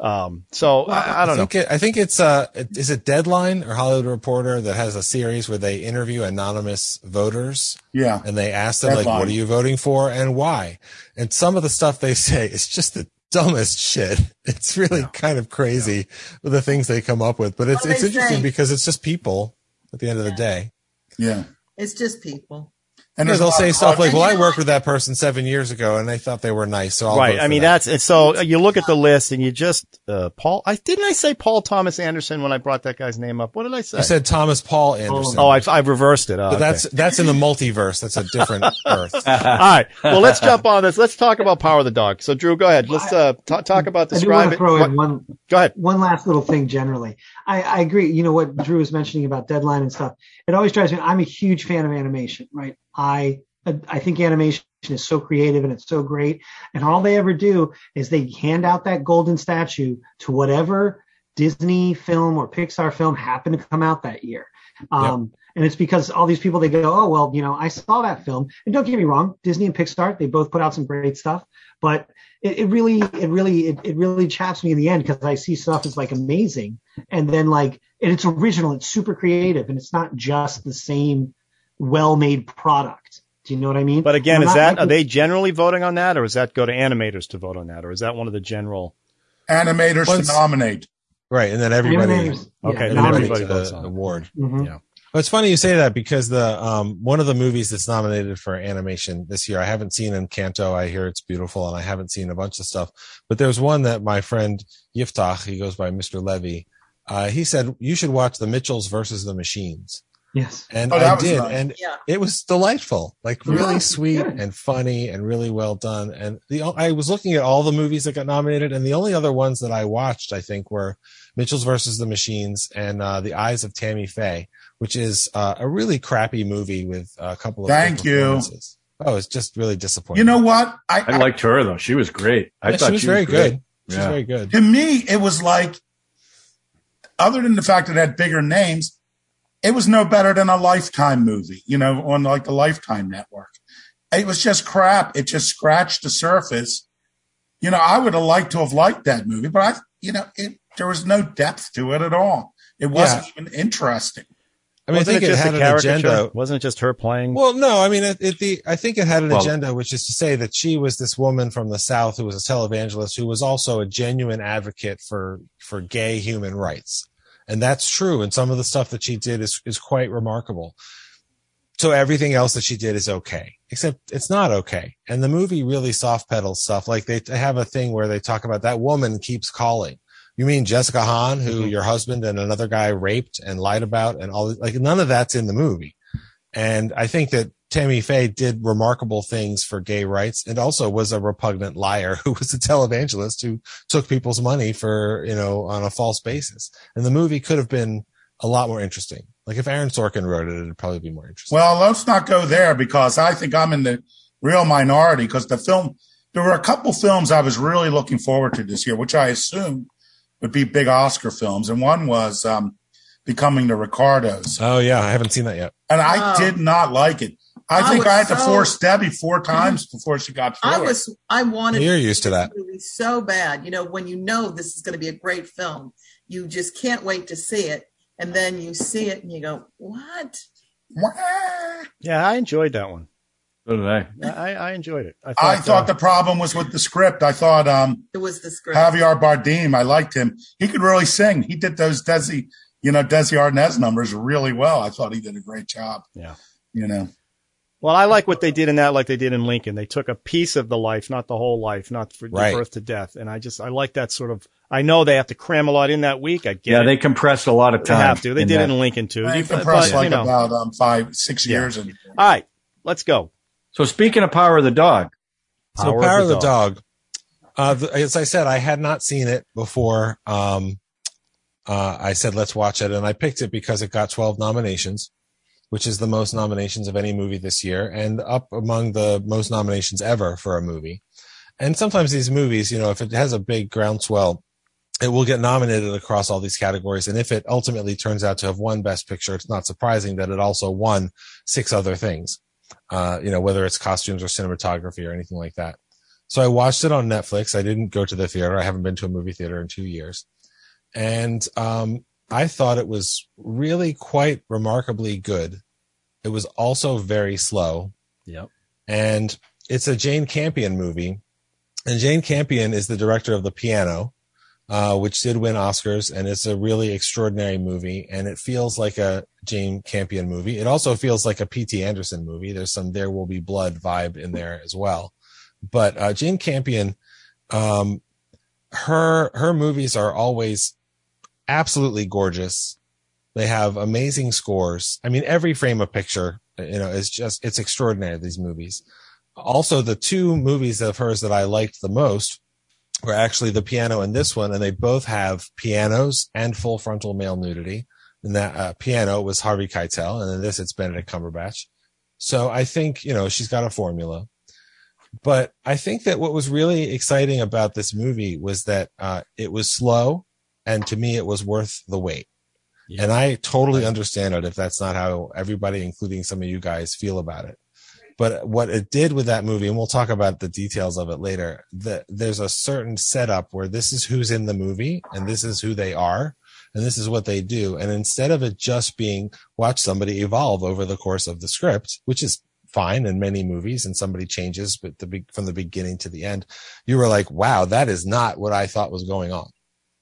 Um, so I, I don't know. think It, I think it's uh, is it Deadline or Hollywood Reporter that has a series where they interview anonymous voters Yeah. and they ask them like, "What are you voting for and why?" And some of the stuff they say is just the dumbest shit. It's really kind of crazy with the things they come up with, but it's it's interesting say? because it's just people at the end of the day. Yeah. It's just people. And Yeah, there's they'll say stuff like, "Well, I worked with that person seven years ago, and they thought they were nice." So I'll right. I mean, them." that's and so you look at the list and you just uh, Paul. I didn't I say Paul Thomas Anderson when I brought that guy's name up. What did I say? I said Thomas Paul Anderson. oh, I've, I've reversed it. Oh, but okay. that's that's in the multiverse. That's a different Earth. all right. Well, let's jump on this. Let's talk about Power of the Dog. So, Drew, go ahead. Let's uh, t- talk about I do want to it. throw What- in one go ahead. one last little thing generally. I, I agree. You know what Drew was mentioning about deadline and stuff. It always drives me. I'm a huge fan of animation, right? I I think animation is so creative and it's so great. And all they ever do is they hand out that golden statue to whatever Disney film or Pixar film happened to come out that year. Um, And it's because all these people they go, oh well, you know, I saw that film. And don't get me wrong, Disney and Pixar they both put out some great stuff, but it, it really, it really, it, it really chaps me in the end because I see stuff as like amazing, and then like and it's original, it's super creative, and it's not just the same well-made product. Do you know what I mean? But again, I'm is that liking- are they generally voting on that, or is that go to animators to vote on that, or is that one of the general? animators Once- to nominate. Right, and then everybody, Animators, yeah, Okay, and then then everybody everybody votes the on it. award. Mhm. Yeah. Well, it's funny you say that because the um one of the movies that's nominated for animation this year, I haven't seen Encanto. I hear it's beautiful, and I haven't seen a bunch of stuff. But there's one that my friend Yiftach, he goes by Mr. Levy. Uh, he said you should watch The Mitchells versus the Machines, Yes. and Oh, I did, nice. and Yeah. it was delightful, like really Yeah. sweet and funny and really well done. And the I was looking at all the movies that got nominated, and the only other ones that I watched, I think, were Mitchell's versus the Machines and uh, The Eyes of Tammy Faye, which is uh, a really crappy movie with a couple of Thank you. Oh, it's just really disappointing. You know what? I, I liked her though. She was great. I Yeah, thought she was very great. good. She's Yeah. very good. to me, it was like, other than the fact that it had bigger names, it was no better than a Lifetime movie, you know, on like the Lifetime network. It was just crap. It just scratched the surface. You know, I would have liked to have liked that movie, but I, you know, it, there was no depth to it at all. It wasn't even interesting. I mean, Wasn't I think it, just had a an agenda. Wasn't it just her playing? Well, no, I mean, it, it, the I think it had an Well- agenda, which is to say that she was this woman from the South who was a televangelist who was also a genuine advocate for for gay human rights, and that's true. And some of the stuff that she did is is quite remarkable. So everything else that she did is okay, except it's not okay. And the movie really soft pedals stuff. Like they have a thing where they talk about that woman keeps calling. You mean Jessica Hahn, who mm-hmm. your husband and another guy raped and lied about, and all like none of that's in the movie. And I think that Tammy Faye did remarkable things for gay rights and also was a repugnant liar who was a televangelist who took people's money for, you know, on a false basis. And the movie could have been a lot more interesting. Like if Aaron Sorkin wrote it, it'd probably be more interesting. Well, let's not go there because I think I'm in the real minority because the film, there were a couple films I was really looking forward to this year, which I assumed would be big Oscar films. And one was um, Becoming the Ricardos. oh yeah, I haven't seen that yet. And I Wow. did not like it. I, I think was I had to force Debbie four times before she got through I it. was I wanted You're used to that. movie so bad. You know, when you know this is going to be a great film, you just can't wait to see it, and then you see it and you go, "What?" Wah. yeah, I enjoyed that one. So did I. I, I enjoyed it. I I thought, thought uh, the problem was with the script. I thought um, It was the script. Javier Bardem, I liked him. He could really sing. He did those Desi, you know, Desi Arnaz numbers really well. I thought he did a great job. Yeah. You know, Well, I like what they did in that, like they did in Lincoln. They took a piece of the life, not the whole life, not from Right. birth to death. And I just, I like that sort of. I know they have to cram a lot in that week. I get Yeah, it. they compressed a lot of time. They time. have to. They in did that. it in Lincoln too. They You- compressed but, like you know. about um, five, six Yeah. years. In, All right, let's go. So speaking of Power of the Dog, So Power, of the, Dog. Uh, th- as I said, I had not seen it before. Um, uh, I said, let's watch it. And I picked it because it got 12 nominations, which is the most nominations of any movie this year and up among the most nominations ever for a movie. And sometimes these movies, you know, if it has a big groundswell, it will get nominated across all these categories. And if it ultimately turns out to have won Best Picture, it's not surprising that it also won six other things. Uh, you know, whether it's costumes or cinematography or anything like that. So I watched it on Netflix. I didn't go to the theater. I haven't been to a movie theater in two years. And um, I thought it was really quite remarkably good. It was also very slow. Yep. And it's a Jane Campion movie. And Jane Campion is the director of The Piano, uh, which did win Oscars. And it's a really extraordinary movie. And it feels like a Jane Campion movie. It also feels like a P.T. Anderson movie. There's some There Will Be Blood vibe in there as well. But uh, Jane Campion, um, her her movies are always absolutely gorgeous. They have amazing scores. I mean, every frame of picture, you know, is just it's extraordinary. These movies. Also, the two movies of hers that I liked the most were actually the piano and this one, and they both have pianos and full frontal male nudity. And that uh, piano was Harvey Keitel, and in this it's Benedict Cumberbatch. So I think you know she's got a formula. But I think that what was really exciting about this movie was that uh, it was slow, and to me, it was worth the wait. Yeah. And I totally understand it if that's not how everybody, including some of you guys, feel about it. But what it did with that movie, and we'll talk about the details of it later, that there's a certain setup where this is who's in the movie and this is who they are and this is what they do. And instead of it just being watch somebody evolve over the course of the script, which is fine in many movies and somebody changes but the big from the beginning to the end, you were like, wow, that is not what I thought was going on.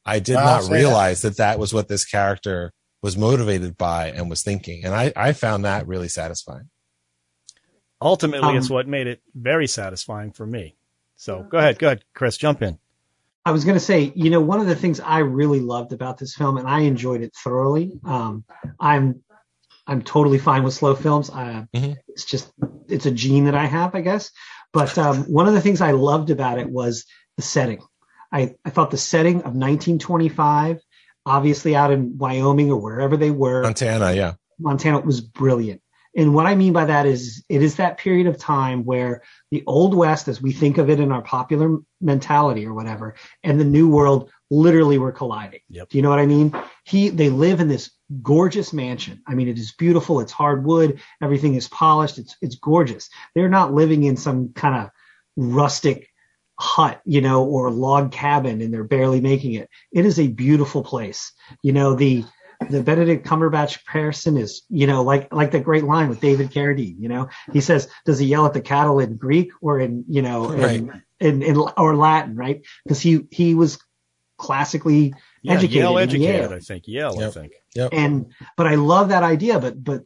I did I'll not say that. realize that that was what this character was motivated by and was thinking. And I, I found that really satisfying. Ultimately, Um, it's what made it very satisfying for me. So go ahead, go ahead, Chris, jump in. I was going to say, you know, one of the things I really loved about this film, and I enjoyed it thoroughly. Um, I'm, I'm totally fine with slow films. I, Mhm. It's just, it's a gene that I have, I guess. But um, one of the things I loved about it was the setting. I, I thought the setting of 1925, obviously out in Wyoming or wherever they were, Montana, yeah. Montana was brilliant. And what I mean by that is it is that period of time where the old west, as we think of it in our popular mentality or whatever, and the new world literally were colliding. Yep. Do you know what I mean? He, they live in this gorgeous mansion. I mean, it is beautiful. It's hardwood. Everything is polished. It's, it's gorgeous. They're not living in some kind of rustic hut, you know, or log cabin and they're barely making it. It is a beautiful place. You know, the, the Benedict Cumberbatch comparison is, you know, like like that great line with David Carradine. You know, he says, "Does he yell at the cattle in Greek or in, you know, in, in, in or Latin, right? Because he he was classically Yeah, educated. Yale educated, Yale. I think. Yale, I Yep. think. And but I love that idea. But but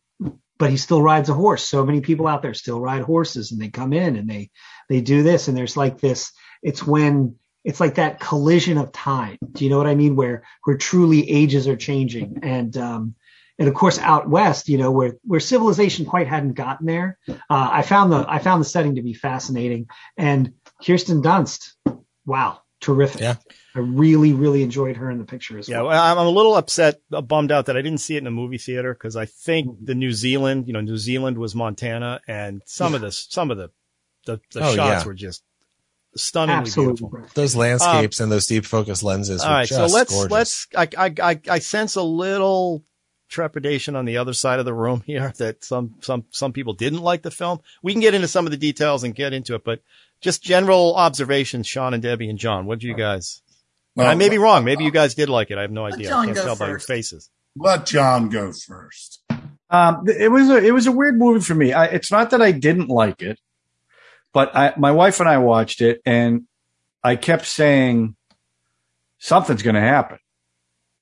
but he still rides a horse. So many people out there still ride horses, and they come in and they they do this, and there's like this. It's when it's like that collision of time. Do you know what I mean? Where where truly ages are changing, and um, and of course out west, you know, where where civilization quite hadn't gotten there. Uh, I found the I found the setting to be fascinating, and Kirsten Dunst, wow, terrific. Yeah. I really really enjoyed her in the picture as Yeah, well. well, I'm a little upset, uh, bummed out that I didn't see it in a movie theater because I think the New Zealand, you know, New Zealand was Montana, and some of the some of the the, the Oh, shots yeah. were just stunningly Absolutely. beautiful. Those landscapes and those deep focus lenses All were right, just so let's gorgeous. let's I, I I I sense a little trepidation on the other side of the room here that some some some people didn't like the film. We can get into some of the details and get into it, but just general observations, Sean and Debbie and John. What do you guys? Well, I may be wrong. Maybe you guys did like it. I have no idea. John I can't go tell by your faces. Let John go first. Um, it was a it was a weird movie for me. I, it's not that I didn't like it, but I, my wife and I watched it, and I kept saying something's going to happen.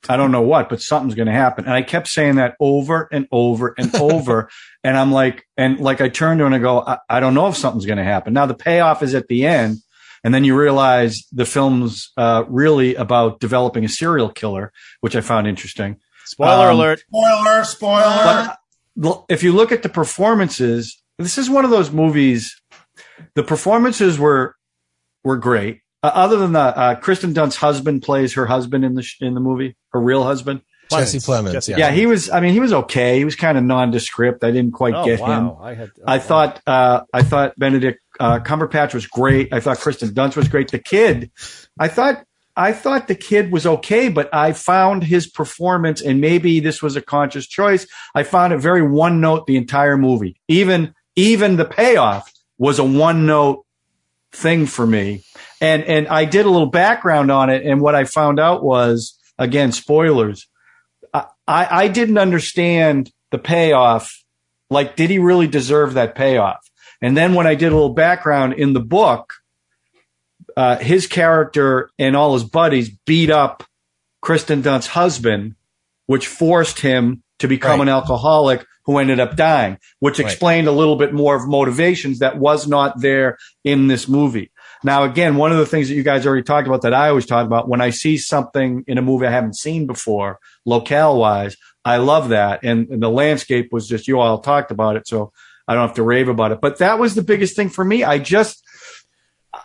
I don't know what, but something's going to happen, and I kept saying that over and over and over. and I'm like, and like I turned to her and I go, I, I don't know if something's going to happen. Now the payoff is at the end, and then you realize the film's uh, really about developing a serial killer, which I found interesting. Spoiler Um, alert. Spoiler, spoiler. Uh, But if you look at the performances, this is one of those movies. The performances were were great. Uh, other than the uh, Kristen Dunst's husband plays her husband in the sh- in the movie, her real husband. Jesse Plemons. Jesse- yeah. Yeah, he was. I mean, he was okay. He was kind of nondescript. I didn't quite Oh get him. I had. I thought uh, I thought Benedict uh, Cumberbatch was great. I thought Kristen Dunst was great. The kid, I thought I thought the kid was okay, but I found his performance, and maybe this was a conscious choice. I found it very one note the entire movie. Even even the payoff was a one note thing for me. And and I did a little background on it, and what I found out was again spoilers. I I didn't understand the payoff. Like, did he really deserve that payoff? And then when I did a little background in the book, uh, his character and all his buddies beat up Kristen Dunst's husband, which forced him to become Right. an alcoholic who ended up dying, which Right. explained a little bit more of motivations that was not there in this movie. Now, again, one of the things that you guys already talked about that I always talk about when I see something in a movie I haven't seen before, locale wise, I love that. And, and the landscape was just, you all talked about it. So I don't have to rave about it. But that was the biggest thing for me. I just,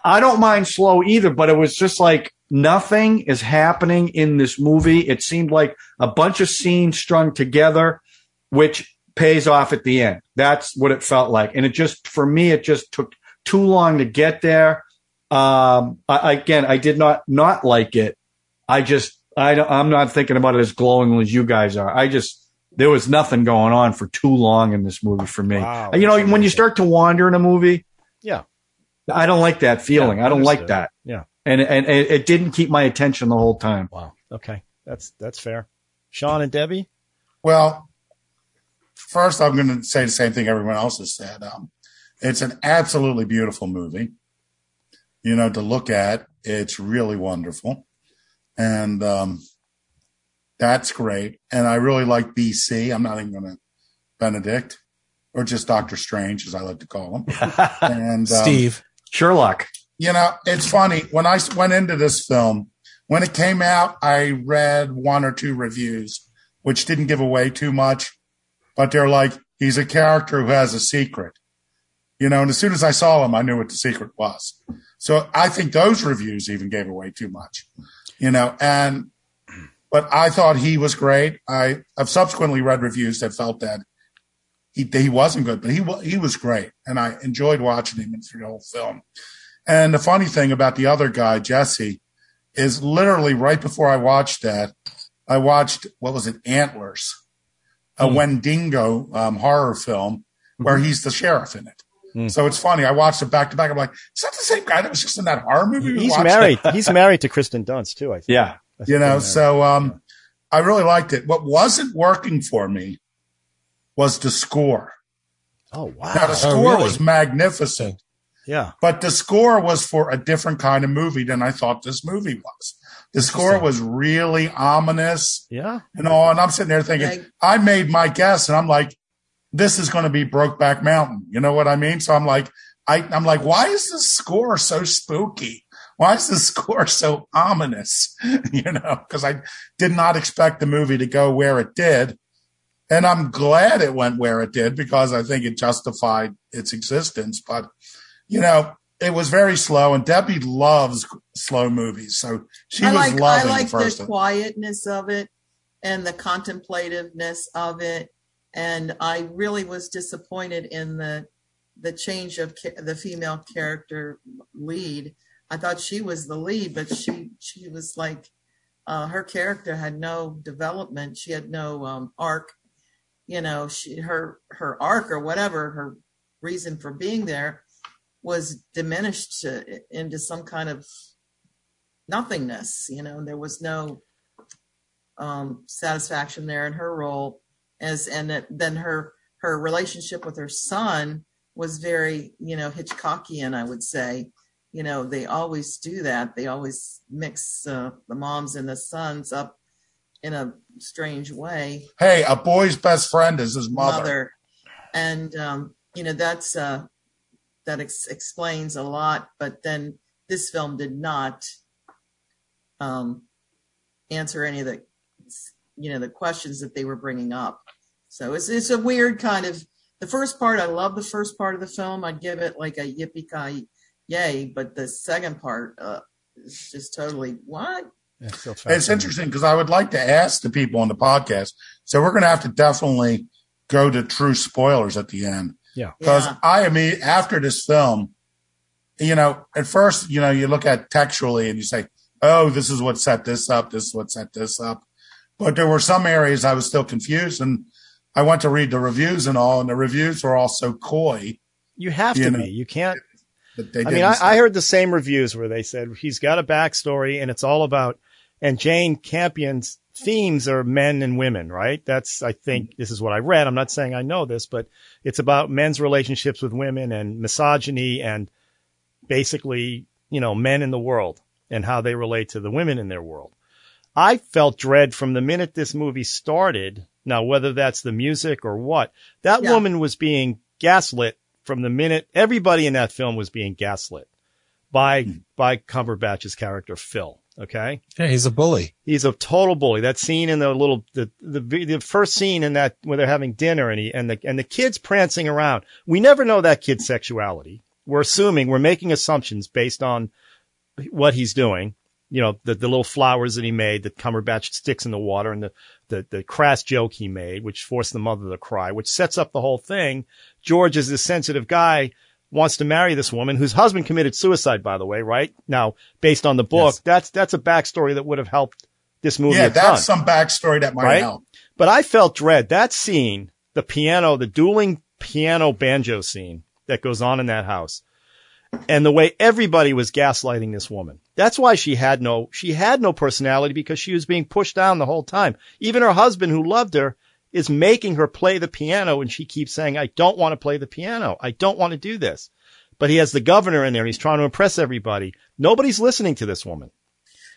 I don't mind slow either, but it was just like nothing is happening in this movie. It seemed like a bunch of scenes strung together, which pays off at the end. That's what it felt like. And it just, for me, it just took too long to get there. Um, I, again, I did not not like it. I just, I, don't- I'm not thinking about it as glowingly as you guys are. I just, there was nothing going on for too long in this movie for me. Wow, you know, that's when you start to wander in a movie, Yeah. I don't like that feeling. Yeah, I don't like that. Yeah. And, and it, it didn't keep my attention the whole time. Wow. Okay. That's that's fair. Sean and Debbie. Well, first, I'm going to say the same thing everyone else has said. Um, it's an absolutely beautiful movie. You know, to look at, it's really wonderful, and um, that's great. And I really like BC. I'm not even going to Benedict or just Doctor Strange, as I like to call him. And um, Steve. Sherlock. you know, it's funny when I went into this film, when it came out, I read one or two reviews, which didn't give away too much, but they're like, he's a character who has a secret, you know, and as soon as I saw him, I knew what the secret was. So I think those reviews even gave away too much, you know, and, but I thought he was great. I, I've subsequently read reviews that felt that he, he wasn't good, but he, he was great. And I enjoyed watching him through the whole film. And the funny thing about the other guy, Jesse, is literally right before I watched that, I watched what was it, Antlers, a Wendigo um, horror film where he's the sheriff in it. Hmm. So it's funny. I watched it back to back. I'm like, is that the same guy that was just in that horror movie? we He's watched? married. He's married to Kristen Dunst too. I think. Yeah. You know, so um, I really liked it. What wasn't working for me was the score. Oh wow. Now the score really? was magnificent. yeah. but the score was for a different kind of movie than I thought this movie was. The score was really ominous Yeah. and all. And I'm sitting there thinking, Like- I made my guess and I'm like, this is going to be Brokeback Mountain. You know what I mean? So I'm like, I, I'm like, why is this score so spooky? Why is the score so ominous? you know, because I did not expect the movie to go where it did. And I'm glad it went where it did because I think it justified its existence. But, you know, it was very slow and Debbie loves slow movies. So she I was like I like the first the quietness of it and the contemplativeness of it, and I really was disappointed in the the change of ca- the female character lead. I thought she was the lead, but she she was like uh, her character had no development. She had no um, arc. You know, she her her arc or whatever her reason for being there was diminished to, into some kind of nothingness. You know, there was no um, satisfaction there in her role as, and that, then her her relationship with her son was very, you know, Hitchcockian. I would say, you know, they always do that. They always mix uh, the moms and the sons up in a strange way Hey, a boy's best friend is his mother. mother. And, um, you know, that's, uh, that ex- explains a lot, but then this film did not, um, answer any of the, you know, the questions that they were bringing up. So it's, it's a weird kind of, the first part, I love the first part of the film. I'd give it like a yippee ki yay, but the second part, uh, is just totally what? Yeah, It's interesting because I would like to ask the people on the podcast. So we're going to have to definitely go to true spoilers at the end Yeah. because Yeah. I mean, after this film, you know, at first, you know, you look at textually and you say, "Oh, this is what set this up. This is what set this up." But there were some areas I was still confused, and I went to read the reviews and all, and the reviews were all so coy. You have You to know. be. You can't. But they I mean, I, I heard the same reviews where they said he's got a backstory and it's all about, and Jane Campion's themes are men and women, right? That's, I think, mm-hmm. this is what I read. I'm not saying I know this, but it's about men's relationships with women and misogyny and basically, you know, men in the world and how they relate to the women in their world. I felt dread from the minute this movie started. Now, whether that's the music or what, that Yeah. woman was being gaslit from the minute everybody in that film was being gaslit by, mm-hmm. by Cumberbatch's character, Phil. Okay. Yeah, he's a bully. He's a total bully. That scene in the little, the, the, the first scene in that where they're having dinner and he, and the, and the kid's prancing around. We never know that kid's sexuality. We're assuming, we're making assumptions based on what he's doing. You know, the, the little flowers that he made that Cumberbatch sticks in the water and the, the, the crass joke he made, which forced the mother to cry, which sets up the whole thing. George is this sensitive guy, wants to marry this woman whose husband committed suicide, by the way, right? Now, based on the book, Yes. that's, that's a backstory that would have helped this movie yeah, a ton. that's some backstory that might Right? help. But I felt dread. That scene, the piano, the dueling piano banjo scene that goes on in that house and the way everybody was gaslighting this woman. That's why she had no, she had no personality because she was being pushed down the whole time. Even her husband who loved her is making her play the piano and she keeps saying, I don't want to play the piano. I don't want to do this. But he has the governor in there and he's trying to impress everybody. Nobody's listening to this woman.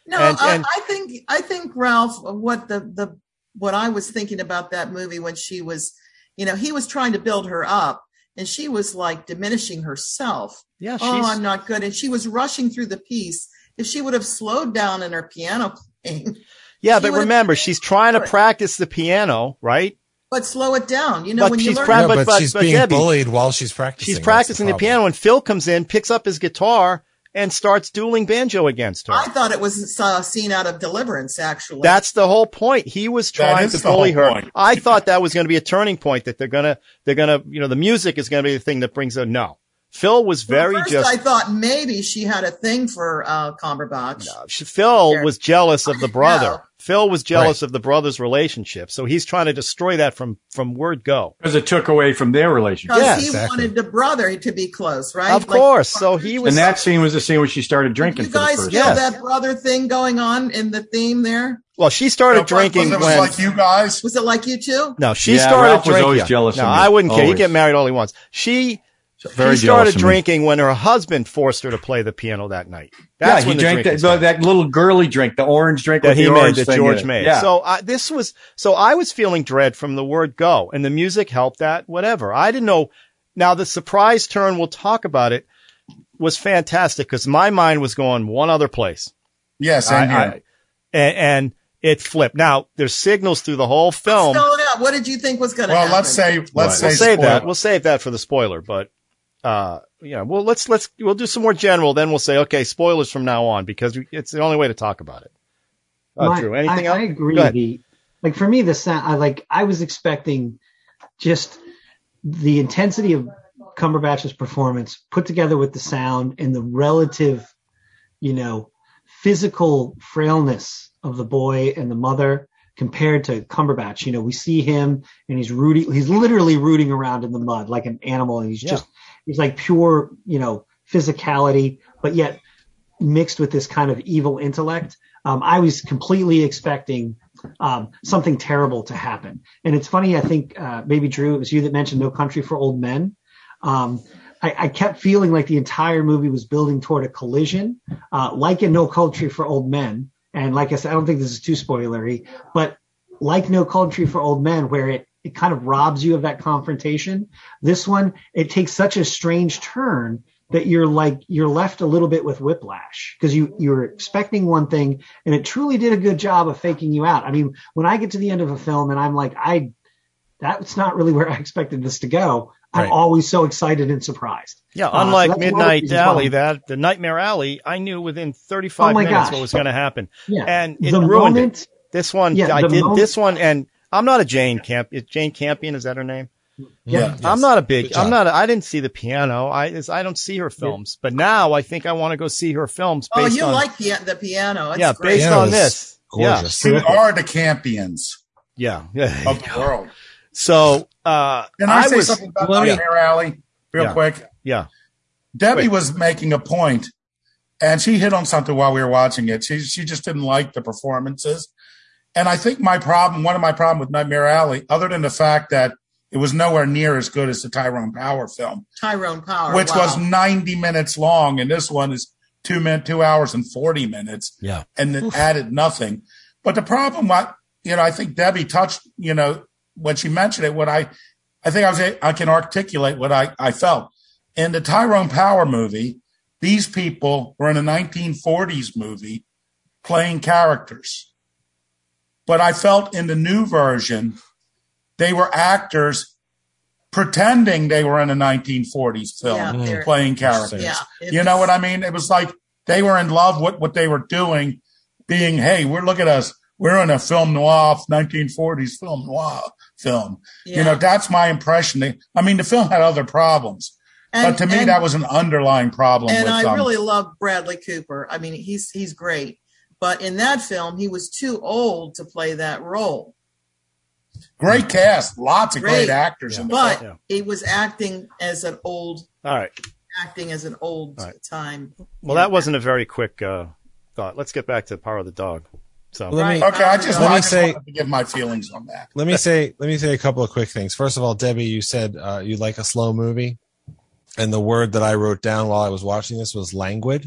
No, And- I, and- I think I think Ralph, what the the what I was thinking about that movie when she was, you know, he was trying to build her up, and she was like diminishing herself. Yeah, Oh, I'm not good, and she was rushing through the piece. If she would have slowed down in her piano playing, yeah, she but remember, she's trying to practice the piano, right? but slow it down. You know, But when you she's learn, proud- Yeah, but- but, but- she's but being Debbie, bullied while she's practicing. She's practicing the, problem. piano and Phil comes in, picks up his guitar and starts dueling banjo against her. I thought it was a scene out of Deliverance. Actually, That's the whole point. He was trying to bully her. point. I thought that was going to be a turning point that they're going to, they're going to, you know, the music is going to be the thing that brings her. No. Phil was Well, very first just, I thought maybe she had a thing for uh, Cumberbatch. she- Phil was jealous of the brother. No. Phil was jealous of the brother's relationship. So he's trying to destroy that from, from word go. because it took away from their relationship. Because Yeah, he exactly. wanted the brother to be close, right? Of Like, course. So he was, And that scene was the scene where she started drinking you for the guys first feel Yes. that brother thing going on in the theme there? well, she started It was- drinking it was when, like you guys. Was it like you too? no, she Yeah, started Ralph was drinking. always jealous no, of me. I wouldn't care. You Always. get married all he wants. She, Very she started drinking when her husband forced her to play the piano that night. That's yeah, he when the drank that, started. that little girly drink, the orange drink that with he the made, orange that George made. Yeah. So I, this was, so I was feeling dread from the word go and the music helped that, whatever. I didn't know. Now the surprise turn, we'll talk about it, was fantastic because my mind was going one other place. Yes, I, and. I- and, and it flipped. Now there's signals through the whole film. Spell. What did you think was going to well, happen? let's say let's Right. say We'll save that. We'll save that for the spoiler, but, uh, yeah, well, let's, let's, we'll do some more general. Then we'll say, okay, spoilers from now on because we, it's the only way to talk about it. Uh, My- Drew, anything I, else? I agree. The like for me, the sound. I like. I was expecting just the intensity of Cumberbatch's performance put together with the sound and the relative, you know, physical frailness of the boy and the mother compared to Cumberbatch. You know, we see him and he's rooting. He's literally rooting around in the mud like an animal, and he's Yeah. just he's like pure, you know, physicality, but yet mixed with this kind of evil intellect. Um, I was completely expecting um, something terrible to happen. And it's funny, I think uh, maybe Drew, it was you that mentioned No Country for Old Men. Um, I, I kept feeling like the entire movie was building toward a collision, uh, like in No Country for Old Men. And like I said, I don't think this is too spoilery, but like No Country for Old Men, where it, it kind of robs you of that confrontation. This one, it takes such a strange turn that you're like you're left a little bit with whiplash because you you're expecting one thing and it truly did a good job of faking you out. I mean, when I get to the end of a film and I'm like, I that's not really where I expected this to go. I'm Right. always so excited and surprised. Yeah, Uh, unlike so that's one of the Midnight Alley, that the Nightmare Alley, I knew within 35 Oh minutes gosh. what was going to happen, Yeah, and it the ruined moment, it. This one, Yeah, I did moment- this one, and I'm not a Jane Camp. is Jane Campion is that her name? Yeah. Yes. I'm not a big. I'm not. A, I didn't see the piano. I is- I don't see her films, but now I think I want to go see her films. Oh, you on, like the, the piano. It's yeah, great. based Piano on this. Gorgeous. Who are the Campions Yeah, yeah, of the world? So uh, Can I, say was something about Let me- Nightmare Alley real Yeah. quick? Yeah, Debbie Wait. was making a point, and she hit on something while we were watching it. She she just didn't like the performances, and I think my problem, one of my problem with Nightmare Alley, other than the fact that it was nowhere near as good as the Tyrone Power film, Tyrone Power, which wow. was 90 minutes long, and this one is two min two hours and 40 minutes, Yeah. and it added nothing. But the problem, what you know, I think Debbie touched, you know, when she mentioned it, what I, I think I was, I can articulate what I, I felt in the Tyrone Power movie. These people were in a 1940s movie playing characters, but I felt in the new version they were actors pretending they were in a 1940s film Yeah, playing characters. yeah, You know what I mean? It was like they were in love with what they were doing, being, hey, we're look at us. We're in a film noir, 1940s film noir film. Yeah. You know, that's my impression. I mean, the film had other problems, And- but to me, and- that was an underlying problem. and with I um, really love Bradley Cooper. I mean, he's he's great, but in that film, he was too old to play that role. great cast, lots of great, Great. actors in the But film. Yeah. he was acting as an old, All right. acting as an old All right. time. Well, that wasn't a very quick uh, thought. Let's get back to Power of the Dog. So, Let me- Okay, I just, Let me I just say- wanted to give my feelings on that. let me say let me say a couple of quick things. First of all, Debbie, you said uh, you like a slow movie, and the word that I wrote down while I was watching this was languid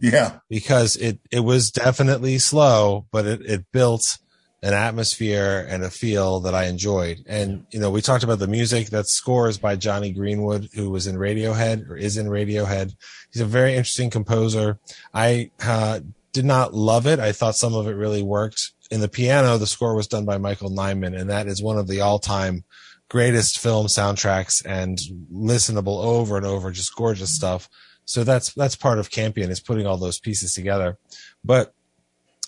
Yeah, because it it was definitely slow, but it it built an atmosphere and a feel that I enjoyed. And you know, we talked about the music. That scores by Jonny Greenwood, who was in Radiohead or is in Radiohead. He's a very interesting composer. I uh, did not love it. I thought some of it really worked. In the piano, the score was done by Michael Nyman, and that is one of the all-time greatest film soundtracks and listenable over and over, just gorgeous stuff. So that's that's part of Campion is putting all those pieces together. But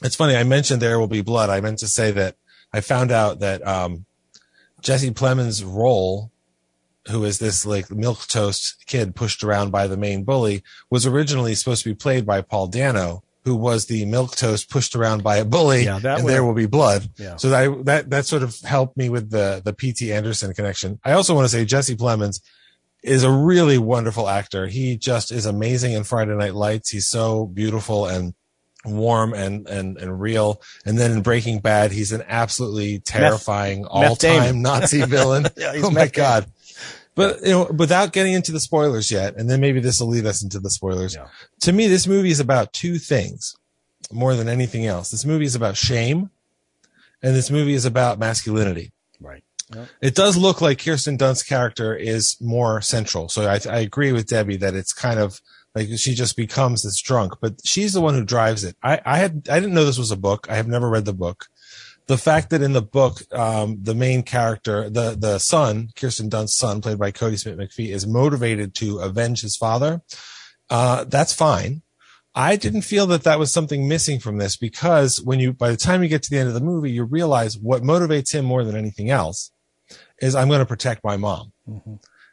it's funny. I mentioned there will be blood. I meant to say that I found out that um, Jesse Plemons' role, who is this like milk toast kid pushed around by the main bully, was originally supposed to be played by Paul Dano, who was the milk toast pushed around by a bully. Yeah, and there will be blood. Yeah. So that that that sort of helped me with the the P.T. Anderson connection. I also want to say Jesse Plemons is a really wonderful actor. He just is amazing in Friday Night Lights. He's so beautiful and warm and and and real. And then in Breaking Bad, he's an absolutely terrifying Meth all-time Nazi villain. Yeah, he's oh my Meth god. But you know, without getting into the spoilers yet, and then maybe this will lead us into the spoilers. Yeah. To me, this movie is about two things more than anything else. This movie is about shame, and this movie is about masculinity right. it does look like Kirsten Dunst's character is more central. So I, I agree with Debbie that it's kind of like she just becomes this drunk, but she's the one who drives it. I, I had, I didn't know this was a book. I have never read the book. The fact that in the book, um, the main character, the, the son, Kirsten Dunst's son, played by Kodi Smit-McPhee, is motivated to avenge his father. Uh, that's fine. I didn't feel that that was something missing from this because when you, by the time you get to the end of the movie, you realize what motivates him more than anything else is I'm going to protect my mom.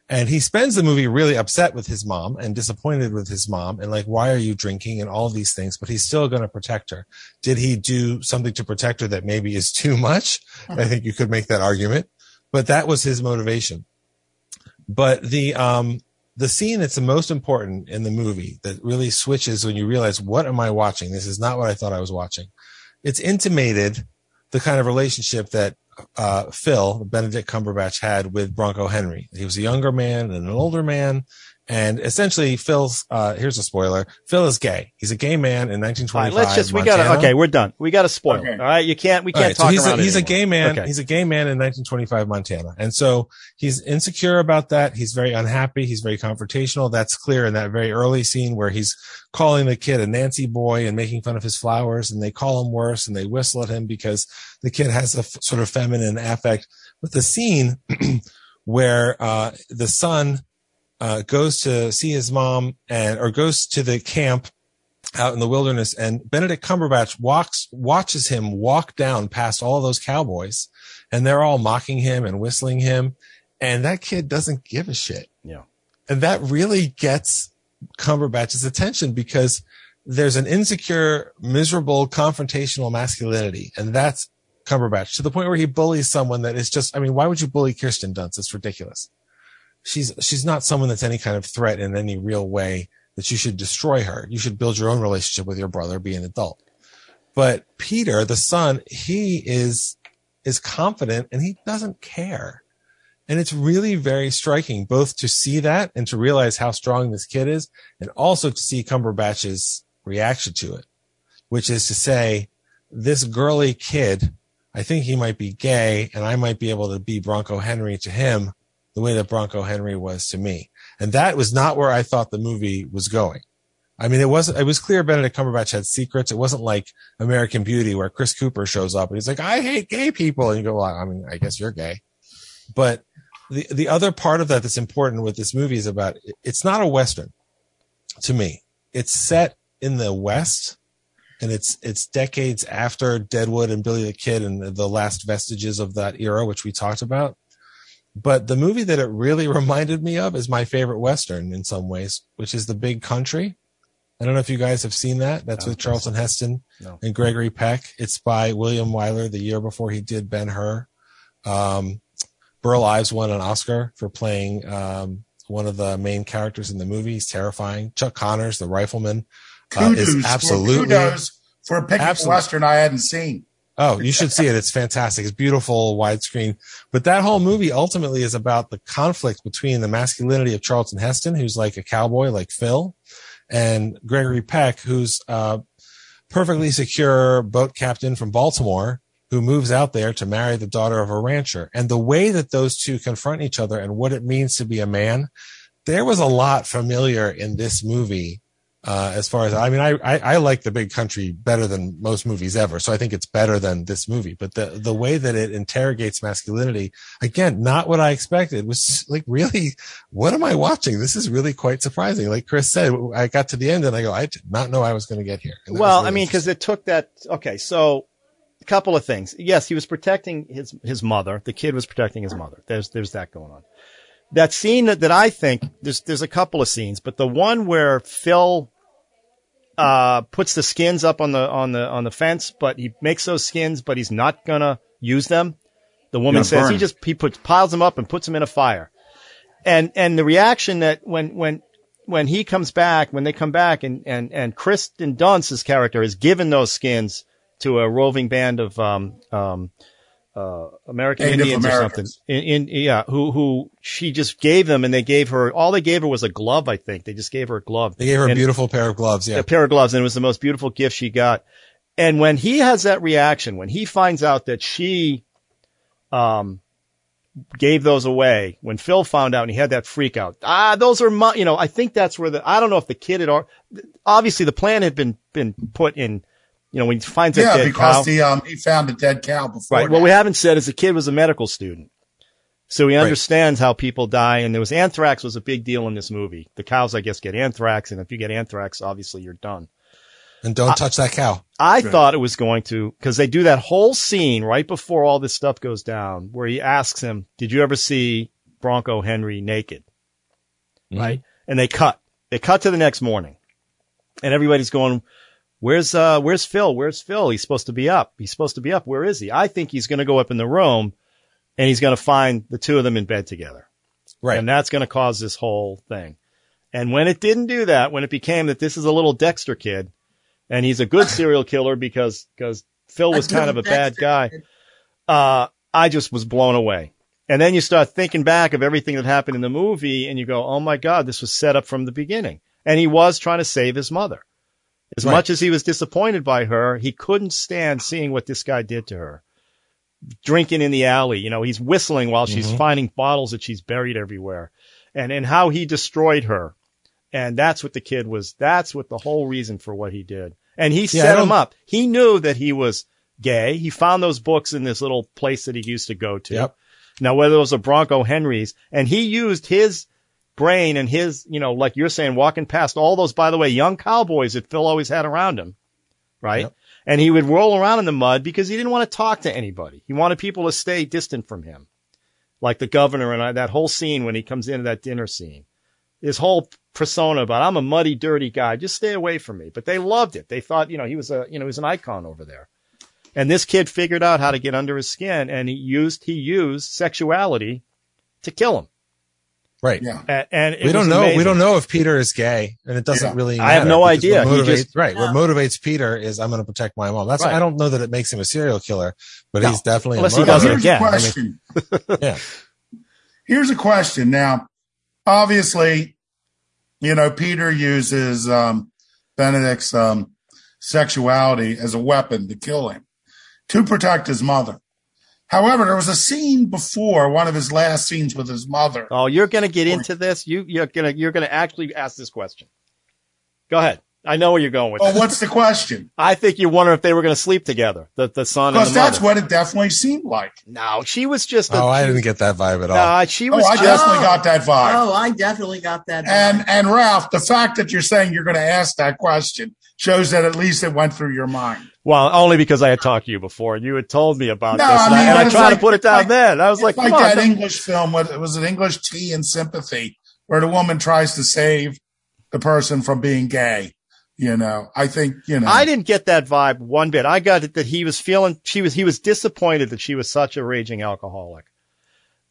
And he spends the movie really upset with his mom and disappointed with his mom and like, why are you drinking and all these things, but he's still going to protect her. Did he do something to protect her that maybe is too much? I think you could make that argument, but that was his motivation. But the, um, the scene that's the most important in the movie that really switches when you realize, what am I watching? This is not what I thought I was watching. It's intimated the kind of relationship that uh, Phil Benedict Cumberbatch had with Bronco Henry. He was a younger man and an older man, and essentially Phil's. Uh, here's a spoiler: Phil is gay. He's a gay man in All right, 1925. let's just we got to okay, we're done. We got to spoil. Okay. All right, you can't we can't right, so talk he's around a, it he's a gay man. Okay. He's a gay man in 1925 Montana, and so he's insecure about that. He's very unhappy. He's very confrontational. That's clear in that very early scene where he's calling the kid a Nancy boy and making fun of his flowers, and they call him worse and they whistle at him because the kid has a f- sort of feminine affect. But the scene where uh, the son uh, goes to see his mom and or goes to the camp out in the wilderness and Benedict Cumberbatch walks watches him walk down past all those cowboys and they're all mocking him and whistling him and that kid doesn't give a shit. Yeah. And that really gets Cumberbatch's attention because there's an insecure, miserable, confrontational masculinity and that's Cumberbatch to the point where he bullies someone that is just I mean why would you bully Kirsten Dunst? It's ridiculous. She's she's not someone that's any kind of threat in any real way that you should destroy her. You should build your own relationship with your brother, be an adult. But Peter, the son, he is is confident and he doesn't care. And it's really very striking both to see that and to realize how strong this kid is and also to see Cumberbatch's reaction to it, which is to say, this girly kid, I think he might be gay and I might be able to be Bronco Henry to him the way that Bronco Henry was to me. And that was not where I thought the movie was going. I mean, it wasn't, it was clear Benedict Cumberbatch had secrets. It wasn't like American Beauty where Chris Cooper shows up and he's like, I hate gay people. And you go, well, I mean, I guess you're gay. But the, the other part of that that's important with this movie is about, it's not a Western to me. It's set in the West and it's, it's decades after Deadwood and Billy the Kid and the last vestiges of that era, which we talked about. But the movie that it really reminded me of is my favorite Western in some ways, which is The Big Country I don't know if you guys have seen that. That's with Charlton so. Heston no. and Gregory Peck. It's by William Wyler the year before he did Ben Hur. Um, Burl Ives won an Oscar for playing um, one of the main characters in the movie. He's terrifying. Chuck Connors, the rifleman, uh, is absolutely for, for a picture western I hadn't seen. Oh, you should see it. It's fantastic. It's beautiful, widescreen. But that whole movie ultimately is about the conflict between the masculinity of Charlton Heston, who's like a cowboy, like Phil, and Gregory Peck, who's a perfectly secure boat captain from Baltimore who moves out there to marry the daughter of a rancher. And the way that those two confront each other and what it means to be a man, there was a lot familiar in this movie uh, as far as I mean, I, I, I like the Big Country better than most movies ever, so I think it's better than this movie. But the the way that it interrogates masculinity, again, not what I expected. Was like really, what am I watching? This is really quite surprising. Like Chris said, I got to the end and I go, I did not know I was going to get here. Well, really I mean, because it took that. Okay, so a couple of things. Yes, he was protecting his his mother. The kid was protecting his mother. There's there's that going on. That scene that, that I think there's there's a couple of scenes, but the one where Phil uh, puts the skins up on the on the on the fence, but he makes those skins, but he's not gonna use them. The woman says burn. he just he puts piles them up and puts them in a fire. And and the reaction that when when when he comes back, when they come back, and and and Kirsten Dunst's character is given those skins to a roving band of um um uh, American Native Indians Americans. or something. In, in, yeah, who who she just gave them, and they gave her all they gave her was a glove. I think they just gave her a glove. They gave her and, a beautiful pair of gloves. Yeah, a pair of gloves, and it was the most beautiful gift she got. And when he has that reaction, when he finds out that she, um, gave those away, when Phil found out and he had that freak out, ah, those are my, you know, I think that's where the, I don't know if the kid had, obviously the plan had been, been put in you know, when he finds yeah, a dead because cow. he um he found a dead cow before. Right. That. What we haven't said is the kid was a medical student, so he understands right. how people die. And there was anthrax was a big deal in this movie. The cows, I guess, get anthrax, and if you get anthrax, obviously you're done. And don't I, touch that cow. I right. thought it was going to because they do that whole scene right before all this stuff goes down, where he asks him, "Did you ever see Bronco Henry naked?" Mm-hmm. Right, and they cut. They cut to the next morning, and everybody's going Where's uh where's Phil? Where's Phil? He's supposed to be up. He's supposed to be up. Where is he? I think he's going to go up in the room and he's going to find the two of them in bed together. Right. And that's going to cause this whole thing. And when it didn't do that, when it became that this is a little Dexter kid and he's a good serial killer because because Phil was kind of a bad guy, uh I just was blown away. And then you start thinking back of everything that happened in the movie and you go, "Oh my god, this was set up from the beginning." And he was trying to save his mother. As right. much as he was disappointed by her, he couldn't stand seeing what this guy did to her. Drinking in the alley, you know, he's whistling while she's mm-hmm. finding bottles that she's buried everywhere. And, and how he destroyed her. And that's what the kid was, that's what the whole reason for what he did. And he yeah, set him up. He knew that he was gay. He found those books in this little place that he used to go to. Yep. Now, whether it was a Bronco Henry's and he used his brain and his, you know, like you're saying, walking past all those, by the way, young cowboys that Phil always had around him, right? Yep. And he would roll around in the mud because he didn't want to talk to anybody. He wanted people to stay distant from him. Like the governor and I, that whole scene when he comes into that dinner scene. His whole persona about I'm a muddy, dirty guy. Just stay away from me. But they loved it. They thought, you know, he was a, you know, he was an icon over there. And this kid figured out how to get under his skin and he used, he used sexuality to kill him. Right. Yeah. A- and We don't know. amazing. We don't know if Peter is gay, and it doesn't Yeah. really. I have no idea. What He motivates, just- right. What motivates Peter is I'm going to protect my mom. That's Right. I don't know that it makes him a serial killer, but No. he's definitely Unless a he murderer. does it Here's again. a I mean- question. Yeah. Here's a question. Now, obviously, you know, Peter uses um, Benedict's um, sexuality as a weapon to kill him, to protect his mother. However, there was a scene before one of his last scenes with his mother. Oh, you're going to get into this. You you're going to you're going to actually ask this question. Go ahead. I know where you're going with. Well, this. what's the question? I think you wonder if they were going to sleep together. The the son and Because that's mother. what it definitely seemed like. No, she was just. A, Oh, I didn't get that vibe at all. No, she Oh, was I just. definitely got that vibe. Oh, I definitely got that. And and Ralph, the fact that you're saying you're going to ask that question shows that at least it went through your mind. Well, only because I had talked to you before and you had told me about No, this, I and I, mean, and I it's tried like- to put it down like- then. I was like, It's like that don't- English film. What it was an English Tea and Sympathy, where the woman tries to save the person from being gay. You know, I think you know. I didn't get that vibe one bit. I got it that he was feeling she was he was disappointed that she was such a raging alcoholic,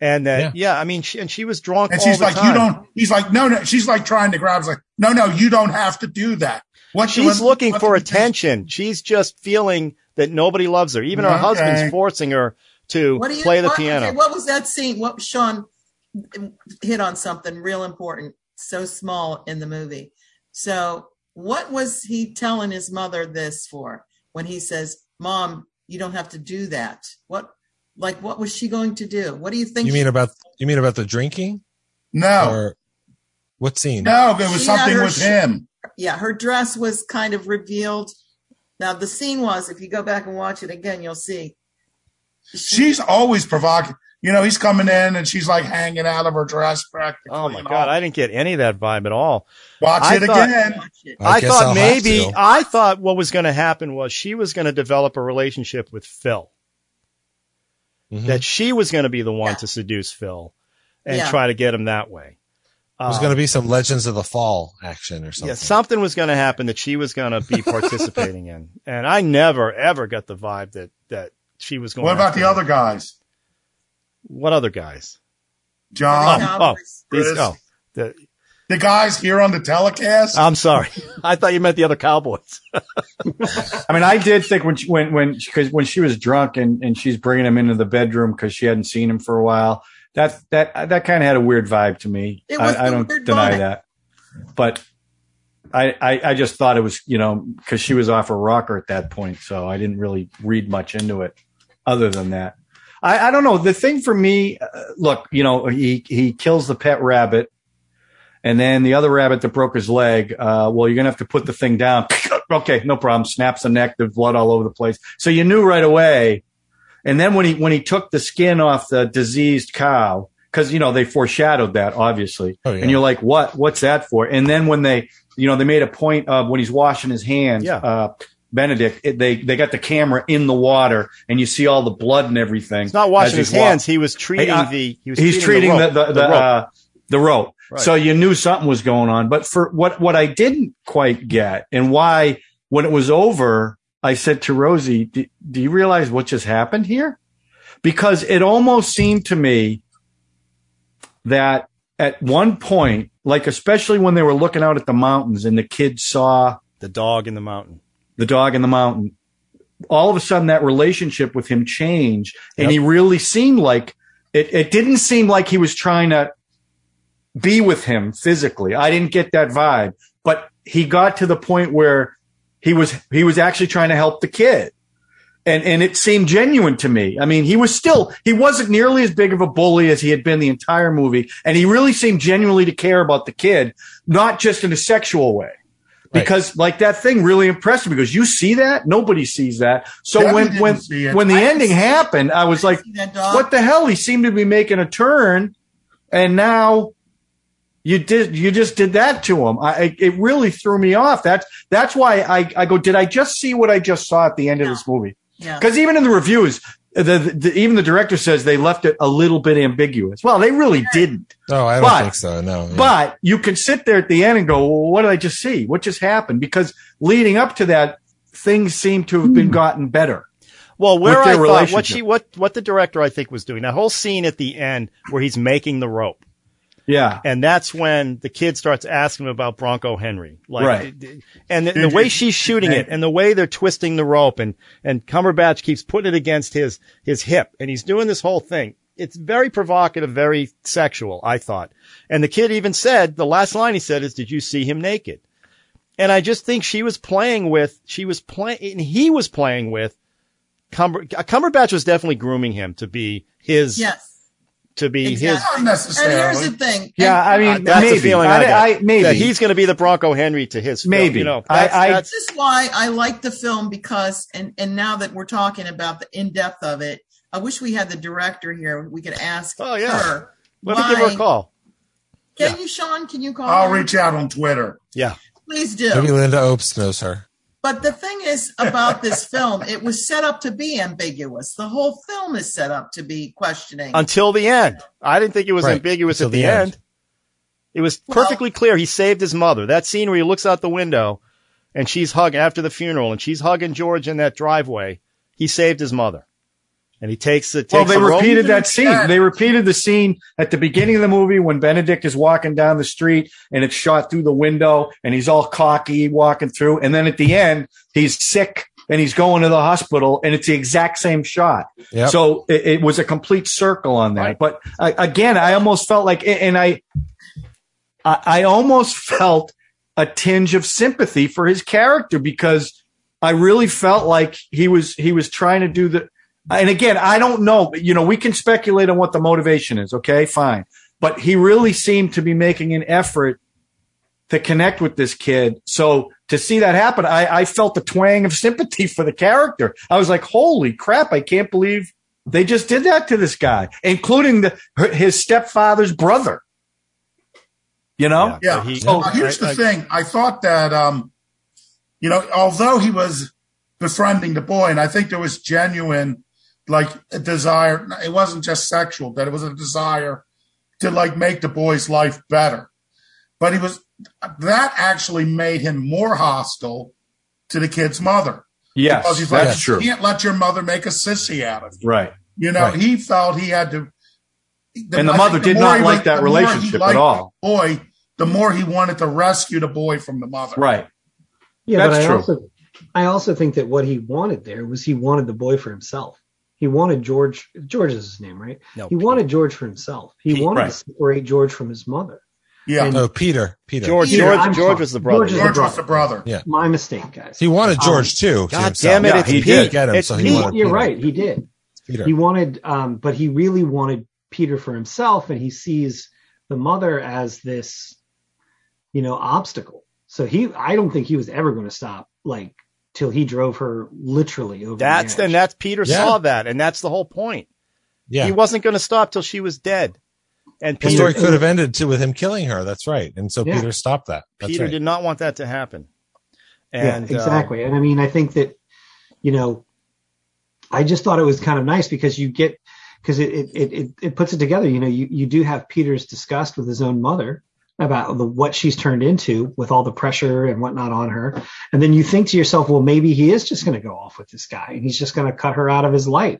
and that yeah, I mean, she, and she was drunk. and all she's the like, time. you don't. He's like, no, no. She's like trying to grab. He's like, no, no, you don't have to do that. What She's what- looking for do you think? attention. She's just feeling that nobody loves her. Even her husband's forcing her to you play the what, piano. okay, what was that scene? What Sean hit on something real important, so small in the movie. So, what was he telling his mother this for when he says, "Mom, you don't have to do that"? What, like, what was she going to do? What do you think? You mean about you mean about the drinking No, or what scene? no, it was She something her with sh- him. Yeah, her dress was kind of revealed. Now, the scene was, if you go back and watch it again, you'll see. She's always provocative. You know, he's coming in and she's like hanging out of her dress practically. oh my god, all. I didn't get any of that vibe at all. Watch I it thought- again. Watch it. I, guess thought I'll maybe. I thought what was going to happen was she was going to develop a relationship with Phil. Mhm. That she was going to be the one Yeah. to seduce Phil and Yeah. try to get him that way. It was Um, going to be some Legends of the Fall action or something. Yeah, something was going to happen that she was going to be participating in, and I never ever got the vibe that that she was going. What about the him. other guys? What other guys? John, Yeah. Oh, these, oh, the, the guys here on the telecast? I'm sorry. I thought you meant the other Cowboys. I mean, I did think when she, when when because when she was drunk and and she's bringing him into the bedroom because she hadn't seen him for a while. That that that kind of had a weird vibe to me. It was I, I don't deny vibe. that, but I, I I just thought it was you know because she was off her rocker at that point, so I didn't really read much into it. Other than that, I I don't know. The thing for me, uh, look, you know, he he kills the pet rabbit. And then the other rabbit that broke his leg, uh, well, you're going to have to put the thing down. okay, no problem. Snaps the neck, there's blood all over the place. So you knew right away. And then when he, when he took the skin off the diseased cow, cause, you know, they foreshadowed that obviously. Oh, yeah. And you're like, what, what's that for? And then when they, you know, they made a point of when he's washing his hands, Yeah. uh, Benedict, it, they, they got the camera in the water and you see all the blood and everything. He's not washing his hands. He was treating Hey, uh, the. He was he's treating the rope, the the, rope. uh, the rope. Right. So you knew something was going on. But for what what I didn't quite get, and why when it was over, I said to Rosie, "Do, do you realize what just happened here?" Because it almost seemed to me that at one point, like especially when they were looking out at the mountains and the kids saw the dog in the mountain. the dog in the mountain. All of a sudden, that relationship with him changed, and Yep. he really seemed like it. It didn't seem like he was trying to be with him physically. I didn't get that vibe, but he got to the point where he was he was actually trying to help the kid, and and it seemed genuine to me. I mean, he was still he wasn't nearly as big of a bully as he had been the entire movie, and he really seemed genuinely to care about the kid, not just in a sexual way. Because like that thing really impressed me. Because you see that? Nobody sees that. So Debbie when when when the I ending happened i was like that dog? what the hell? He seemed to be making a turn. And now you did you just did that to him i I- it really threw me off that's that's why i i go did i just see what i just saw at the end of this movie Yeah. because even in the reviews the, the, even the director says they left it a little bit ambiguous well they really didn't Oh, I don't But- think so. No. yeah. but you can sit there at the end and go, well, what did I just see? What just happened? Because leading up to that, things seem to have been hmm. gotten better. Well, where with I thought what she what what the director I think was doing that whole scene at the end where he's making the rope. Yeah. And that's when the kid starts asking him about Bronco Henry. Like, Right. And the, the way she's shooting it and the way they're twisting the rope and, and Cumberbatch keeps putting it against his, his hip and he's doing this whole thing. It's very provocative, very sexual, I thought. And the kid even said, the last line he said is, did you see him naked? And I just think she was playing with, she was playing, and he was playing with Cumber, uh, Cumberbatch was definitely grooming him to be his, Yes. To be Exactly. his, Not And here's the thing. Yeah, I uh, mean, that's maybe. the feeling I, I, get. I- maybe. That he's going to be the Bronco Henry to his film, Maybe. You know, I- that's, I- that's, This is why I like the film because, and, and now that we're talking about the in depth of it, I wish we had the director here. We could ask Oh, yeah. her. let me give her a call. Can you, Sean? Can you call? I'll her? reach out on Twitter. Yeah. Please do. Maybe Linda Opes knows her. But the thing is about this film, it was set up to be ambiguous. The whole film is set up to be questioning. Until the end. I didn't think it was Right. ambiguous Until at the, the end. end. It was Well- perfectly clear. He saved his mother. That scene where he looks out the window and she's hugging after the funeral and she's hugging George in that driveway. He saved his mother. And he takes the, takes Well, they the repeated that scene. Yeah. They repeated the scene at the beginning of the movie when Benedict is walking down the street and it's shot through the window and he's all cocky walking through. And then at the end, he's sick and he's going to the hospital and it's the exact same shot. Yep. So it, it was a complete circle on that. Right. But uh, again, I almost felt like, and I, I, I almost felt a tinge of sympathy for his character because I really felt like he was, he was trying to do the, and again, I don't know, you know, we can speculate on what the motivation is. Okay, fine. But he really seemed to be making an effort to connect with this kid. So to see that happen, I, I felt the twang of sympathy for the character. I was like, holy crap, I can't believe they just did that to this guy, including the, his stepfather's brother. You know? Yeah. But he- so here's I- the thing. I thought that, um, you know, although he was befriending the boy, and I think there was genuine, like, a desire. It wasn't just sexual, that it was a desire to, like, make the boy's life better. But he was, that actually made him more hostile to the kid's mother. Yes, Because he's like, that's true. you can't let your mother make a sissy out of you. Right. You know, Right. he felt he had to. And the I mother think did more not like liked- that the more he relationship at all. the Boy, the more he wanted to rescue the boy from the mother. Right. Yeah, That's but I true. also I also think that what he wanted there was he wanted the boy for himself. He wanted George. George is his name, right? No, he wanted George for himself. He Pete, wanted right. to separate George from his mother. Yeah. And- Oh, Peter. Peter. George, Peter, George, I'm George sorry. was the brother. George George the was the brother. Yeah. My mistake, guys. He wanted Um, George too. God himself. damn it, Yeah, it's he Pete. did get him, It's so he Pete. wanted You're Peter. right. He did. Peter. He wanted, um, but he really wanted Peter for himself, and he sees the mother as this, you know, obstacle. So he, I don't think he was ever going to stop, like, till he drove her literally over. That's, the and that's Peter Yeah. saw that. And that's the whole point. yeah. He wasn't going to stop till she was dead. And the story could have ended to with him killing her. That's right. And so Yeah. Peter stopped that. That's Peter right. did not want that to happen. And, yeah, uh, exactly. and I mean, I think that, you know, I just thought it was kind of nice because you get, because it, it, it, it, it puts it together. You know, you, you do have Peter's disgust with his own mother about the, what she's turned into with all the pressure and whatnot on her. And then you think to yourself, well, maybe he is just going to go off with this guy and he's just going to cut her out of his life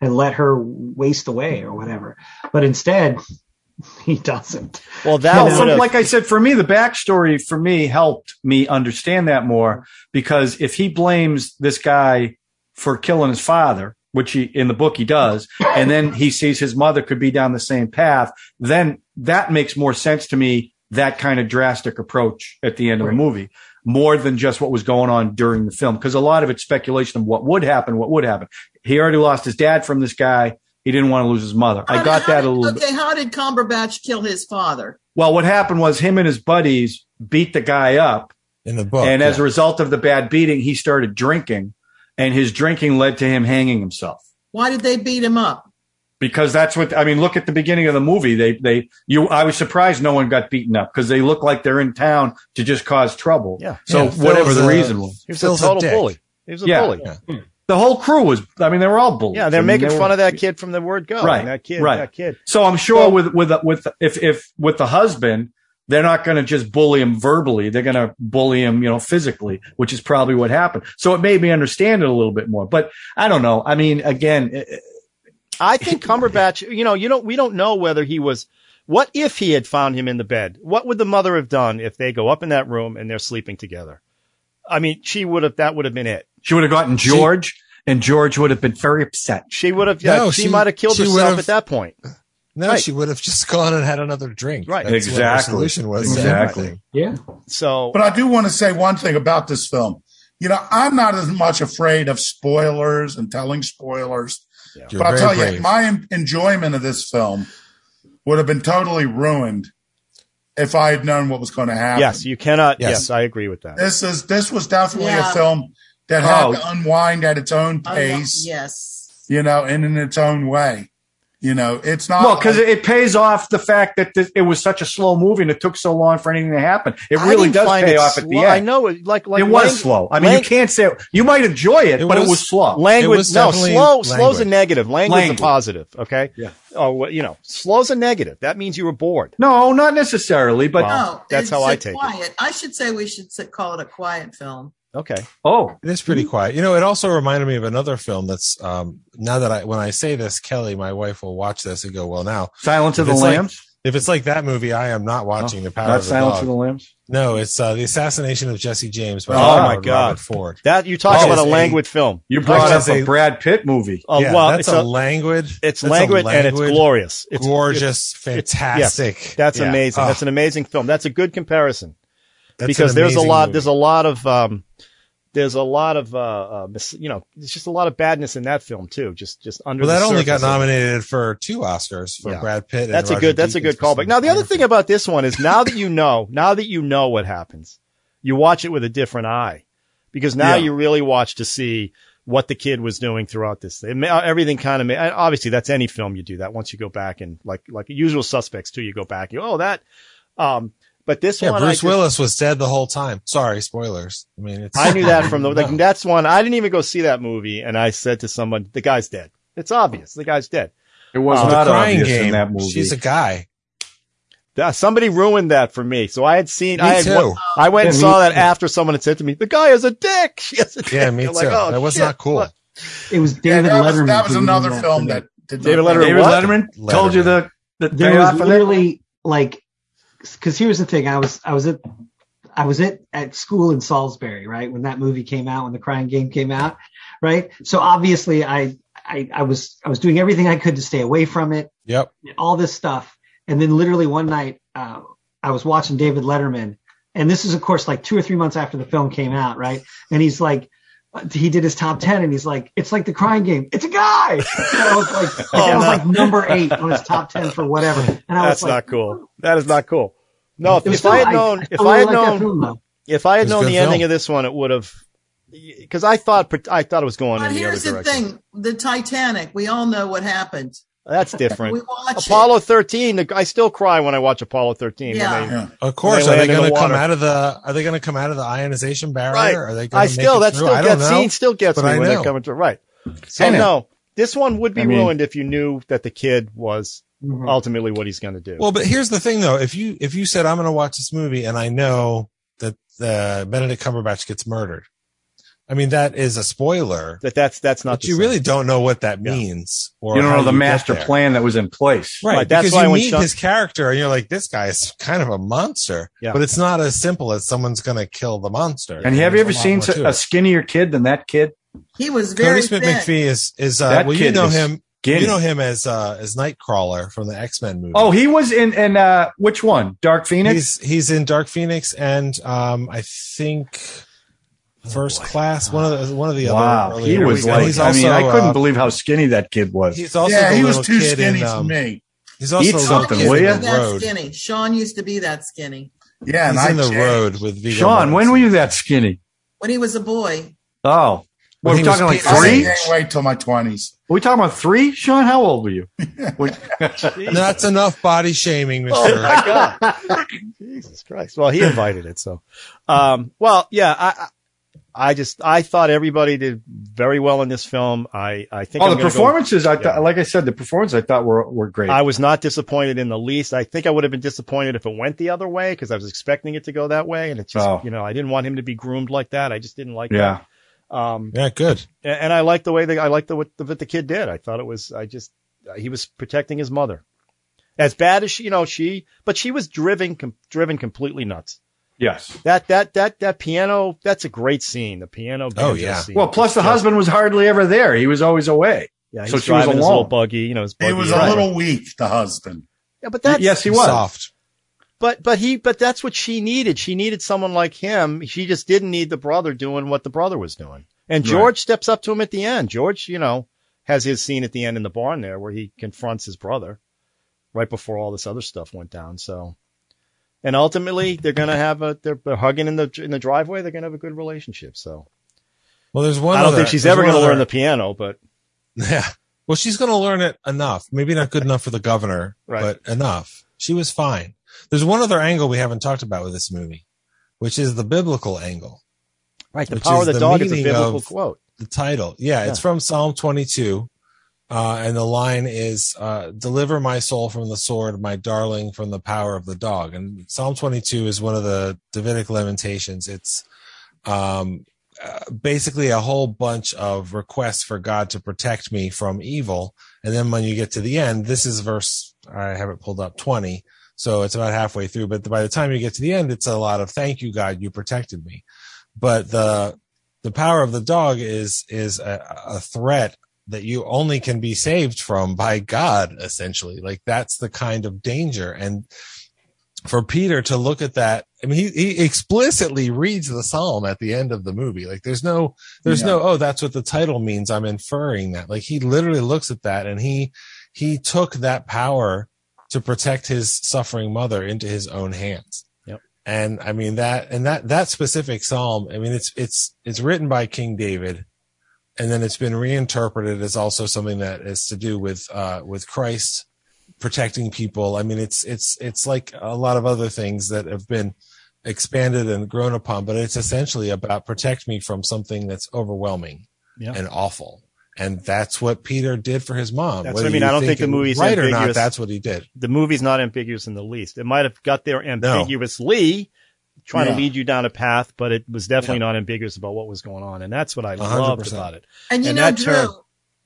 and let her waste away or whatever. But instead, he doesn't. well, that Well, would like I said, for me, the backstory for me helped me understand that more because if he blames this guy for killing his father, which he in the book he does, and then he sees his mother could be down the same path, then that makes more sense to me. That kind of drastic approach at the end of the Right. movie, more than just what was going on during the film, because a lot of it's speculation of what would happen, what would happen. He already lost his dad from this guy. He didn't want to lose his mother. How I got how that did- a little bit. Okay, how did Cumberbatch kill his father? Well, what happened was him and his buddies beat the guy up. in the book. and as a result of the bad beating, he started drinking and his drinking led to him hanging himself. Why did they beat him up? Because that's what, I mean, look at the beginning of the movie. They, they, you, I was surprised no one got beaten up because they look like they're in town to just cause trouble. Yeah. So Yeah, whatever the a- reason was. he was Phil's a a total dick. bully. He was a Yeah. bully. Yeah. Hmm. The whole crew was, I mean, they were all bullies. Yeah, they're I mean, making they fun were- of that kid from the word go. Right, that kid, right. that kid. So I'm sure Well- with, with, with, if, if with the husband, they're not going to just bully him verbally. They're going to bully him, you know, physically, which is probably what happened. So it made me understand it a little bit more, but I don't know. I mean, again, it- I think Cumberbatch, you know, you don't, we don't know whether he was, What if he had found him in the bed? What would the mother have done if they go up in that room and they're sleeping together? I mean, she would have, that would have been it. She would have gotten George, and George would have been very upset. She would have, No, she, she- might have killed herself would've- at that point. No, Right. she would have just gone and had another drink. Right. That's what Exactly. solution was. Exactly. everything. Yeah. So, But I do want to say one thing about this film. You know, I'm not as much afraid of spoilers and telling spoilers. You're but I'll tell brave. you, my enjoyment of this film would have been totally ruined if I had known what was going to happen. yes, you cannot, yes, Yes. I agree with that. This is this was definitely Yeah. a film that had Oh. to unwind at its own Oh, pace, yes. you know, and in its own way. You know, it's not Well, because like- it pays off the fact that this, it was such a slow movie and it took so long for anything to happen. It really does pay it off at the end. I know it, like, like it was lang- slow. I mean, lang- you can't say you might enjoy it, It but it was- was slow. Language, was no, definitely slow, slow's a negative. Language Languid. a positive. Okay. Yeah. Oh, well, you know, slow's a negative. That means you were bored. no, not necessarily, but Wow. No, that's how I a take it. quiet. I should say we should call it a quiet film. Okay. oh, It is pretty quiet. You know, it also reminded me of another film that's um now that I when I say this, Kelly, my wife will watch this and go, Well now, Silence of the it's like Lambs. if it's like that movie, I am not watching The Power Not of the Silence Dog. of the Lambs. no, it's uh, the assassination of Jesse James by Oh, Robert my God. Robert Ford. That you talk Oh, about a it's a- languid film. You brought up a a- Brad Pitt movie. Oh, yeah, well, that's it's a, a, languid. it's that's a languid, and it's glorious. It's gorgeous, it's- fantastic. That's Yeah. amazing. Oh, That's an amazing film. That's a good comparison that's because there's a lot. movie. There's a lot of. Um, there's a lot of. Uh, uh, mis- you know, there's just a lot of badness in that film too. Just, just under. Well, that only got surface of it. nominated for two Oscars for Yeah. Brad Pitt. And That's a Roger good. That's a good callback. Now, the other thing about this one is now that you know, now that you know what happens, you watch it with a different eye, because now Yeah. you really watch to see what the kid was doing throughout this. It ma- everything kind of. Obviously, that's any film you do that. Once you go back and like like Usual Suspects too, you go back. You oh that. Um, but this yeah, one, Bruce just- Willis was dead the whole time. Sorry, spoilers. I mean, it's I knew that from the like No. that's one. I didn't even go see that movie, and I said to someone, "The guy's dead. It's obvious. The guy's dead." It was the not crying obvious game. in that movie. She's a guy. That- somebody ruined that for me. So I had seen. Me I had, too. I went and Yeah, me saw that too. after someone had said to me, "The guy is a dick." She is a dick. Yeah, me I'm too. like, oh, that was shit. not cool. What? It was Yeah, David that was, Letterman. that was another ruined that film that did David not- Letterman David what? Letterman told you the the there was of that? literally like because here's the thing i was i was at i was at at school in salisbury right when that movie came out when the crying game came out right so obviously i i, I was i was doing everything i could to stay away from it Yep. all this stuff and then literally one night uh, i was watching david letterman and this is of course like two or three months after the film came out right and he's like he did his top 10 and he's like it's like the crying game it's a guy and i was like Oh, was no. like number eight on his top 10 for whatever and i That's was like not cool. That is not cool. No, if, if still- I had known, if still I had like known, film, if I had known good the ending of this one, it would have. Because I thought, I thought it was going But in the other here's the direction. thing: the Titanic. We all know what happened. That's We different. watch Apollo 13. I still cry when I watch Apollo 13. Yeah. they- Yeah. Of course. they Are they going to come out of the? Are they going to come out of the ionization barrier? Right. Are they going I still, that still I don't gets, know. scene still gets me when they're know. coming through. Right. So I know. no, this one would be I mean- ruined if you knew that the kid was Mhm. ultimately what he's going to do. Well, but here's the thing, though. If you if you said I'm going to watch this movie and I know that uh, Benedict Cumberbatch gets murdered, I mean that is a spoiler. that that's that's not. But the you same. really don't know what that Yeah. means, or you don't know the master plan that was in place. Right, Right, that's because why you when meet Sean- his character and you're like, this guy is kind of a monster. Yeah. But it's not as simple as someone's going to kill the monster. And have you ever There's a seen a skinnier kid than that kid? He was very Kodi Smit thin. McPhee is is uh, That well, you know is him. Skinny. You know him as uh, as Nightcrawler from the X Men movie. Oh, he was in in uh, which one? Dark Phoenix. he's he's in Dark Phoenix and um, I think First Class. One of the one of the wow, other. he was like. he's I mean, I couldn't uh, believe how skinny that kid was. He's also yeah, he was too skinny in, for um, me. He's also Eat something, kid will in ya? the that skinny. Sean used to be that skinny Yeah, and He's I in the changed. road with Viggo Sean, when were you that skinny? when he was a boy. Oh, When we're he was talking like three. didn't wait till my twenties. Are we talking about three? Sean, how old were you? That's enough body shaming, Mister. Oh my god! Jesus Christ! Well, he invited it, so. Um, well, yeah, I, I I just I thought everybody did very well in this film. I I think oh, I'm the gonna go- performances! I Yeah. like I said, the performances I thought were were great. I was not disappointed in the least. I think I would have been disappointed if it went the other way because I was expecting it to go that way, and it just Oh. you know I didn't want him to be groomed like that. I just didn't like yeah, that. Um, yeah, good. and, and I like the way that I like the what, the what the kid did. I thought it was I just he was protecting his mother, As bad as she, you know, she, but she was driven, com- driven completely nuts. Yes. That, that, that, that piano, that's a great scene. The piano. Oh, yeah. Scene. Well, plus the Just- husband was hardly ever there. He was always away. Yeah, he's so she was driving his little buggy, you know, his buggy. He was right. a little weak, the husband. Yeah, but that's, yes, he was. Soft. But but he but that's what she needed. She needed someone like him. She just didn't need the brother doing what the brother was doing. And Right. George steps up to him at the end. George, you know, has his scene at the end in the barn there where he confronts his brother right before all this other stuff went down. So and ultimately they're gonna have a they're, they're hugging in the in the driveway, they're gonna have a good relationship. So Well, there's one. I don't other- think she's ever gonna learn the piano, but Yeah. Well, she's going to learn it enough. Maybe not good enough for the governor, Right. but enough. She was fine. There's one other angle we haven't talked about with this movie, which is the biblical angle. right, the power of the the dog is a biblical quote. The title. Yeah, it's from Psalm 22. Uh, and the line is, uh, deliver my soul from the sword, my darling from the power of the dog. And Psalm 22 is one of the Davidic lamentations. It's, um, uh, basically a whole bunch of requests for God to protect me from evil. And then when you get to the end, this is verse, I have it pulled up 20. So it's about halfway through, but by the time you get to the end, it's a lot of thank you, God, you protected me. But the, the power of the dog is, is a, a threat that you only can be saved from by God, essentially. Like that's the kind of danger. And for Peter to look at that, I mean, he, he explicitly reads the psalm at the end of the movie. Like there's no, there's no, oh, that's what the title means. I'm inferring that. Like he literally looks at that and he, he took that power to protect his suffering mother into his own hands. Yep. And I mean that, and that, that specific psalm, I mean, it's, it's, it's written by King David and then it's been reinterpreted as also something that is to do with, uh, with Christ protecting people. I mean, it's, it's, it's like a lot of other things that have been expanded and grown upon, but it's essentially about protect me from something that's overwhelming Yeah. and awful. And that's what Peter did for his mom. That's Whether what I mean. I don't think the movie's right or not. That's what he did. the movie's not ambiguous in the least. It might have got there ambiguously, trying Yeah. to lead you down a path, but it was definitely not ambiguous about what was going on, and that's what I hundred loved about it. And you And know, that Drew, term-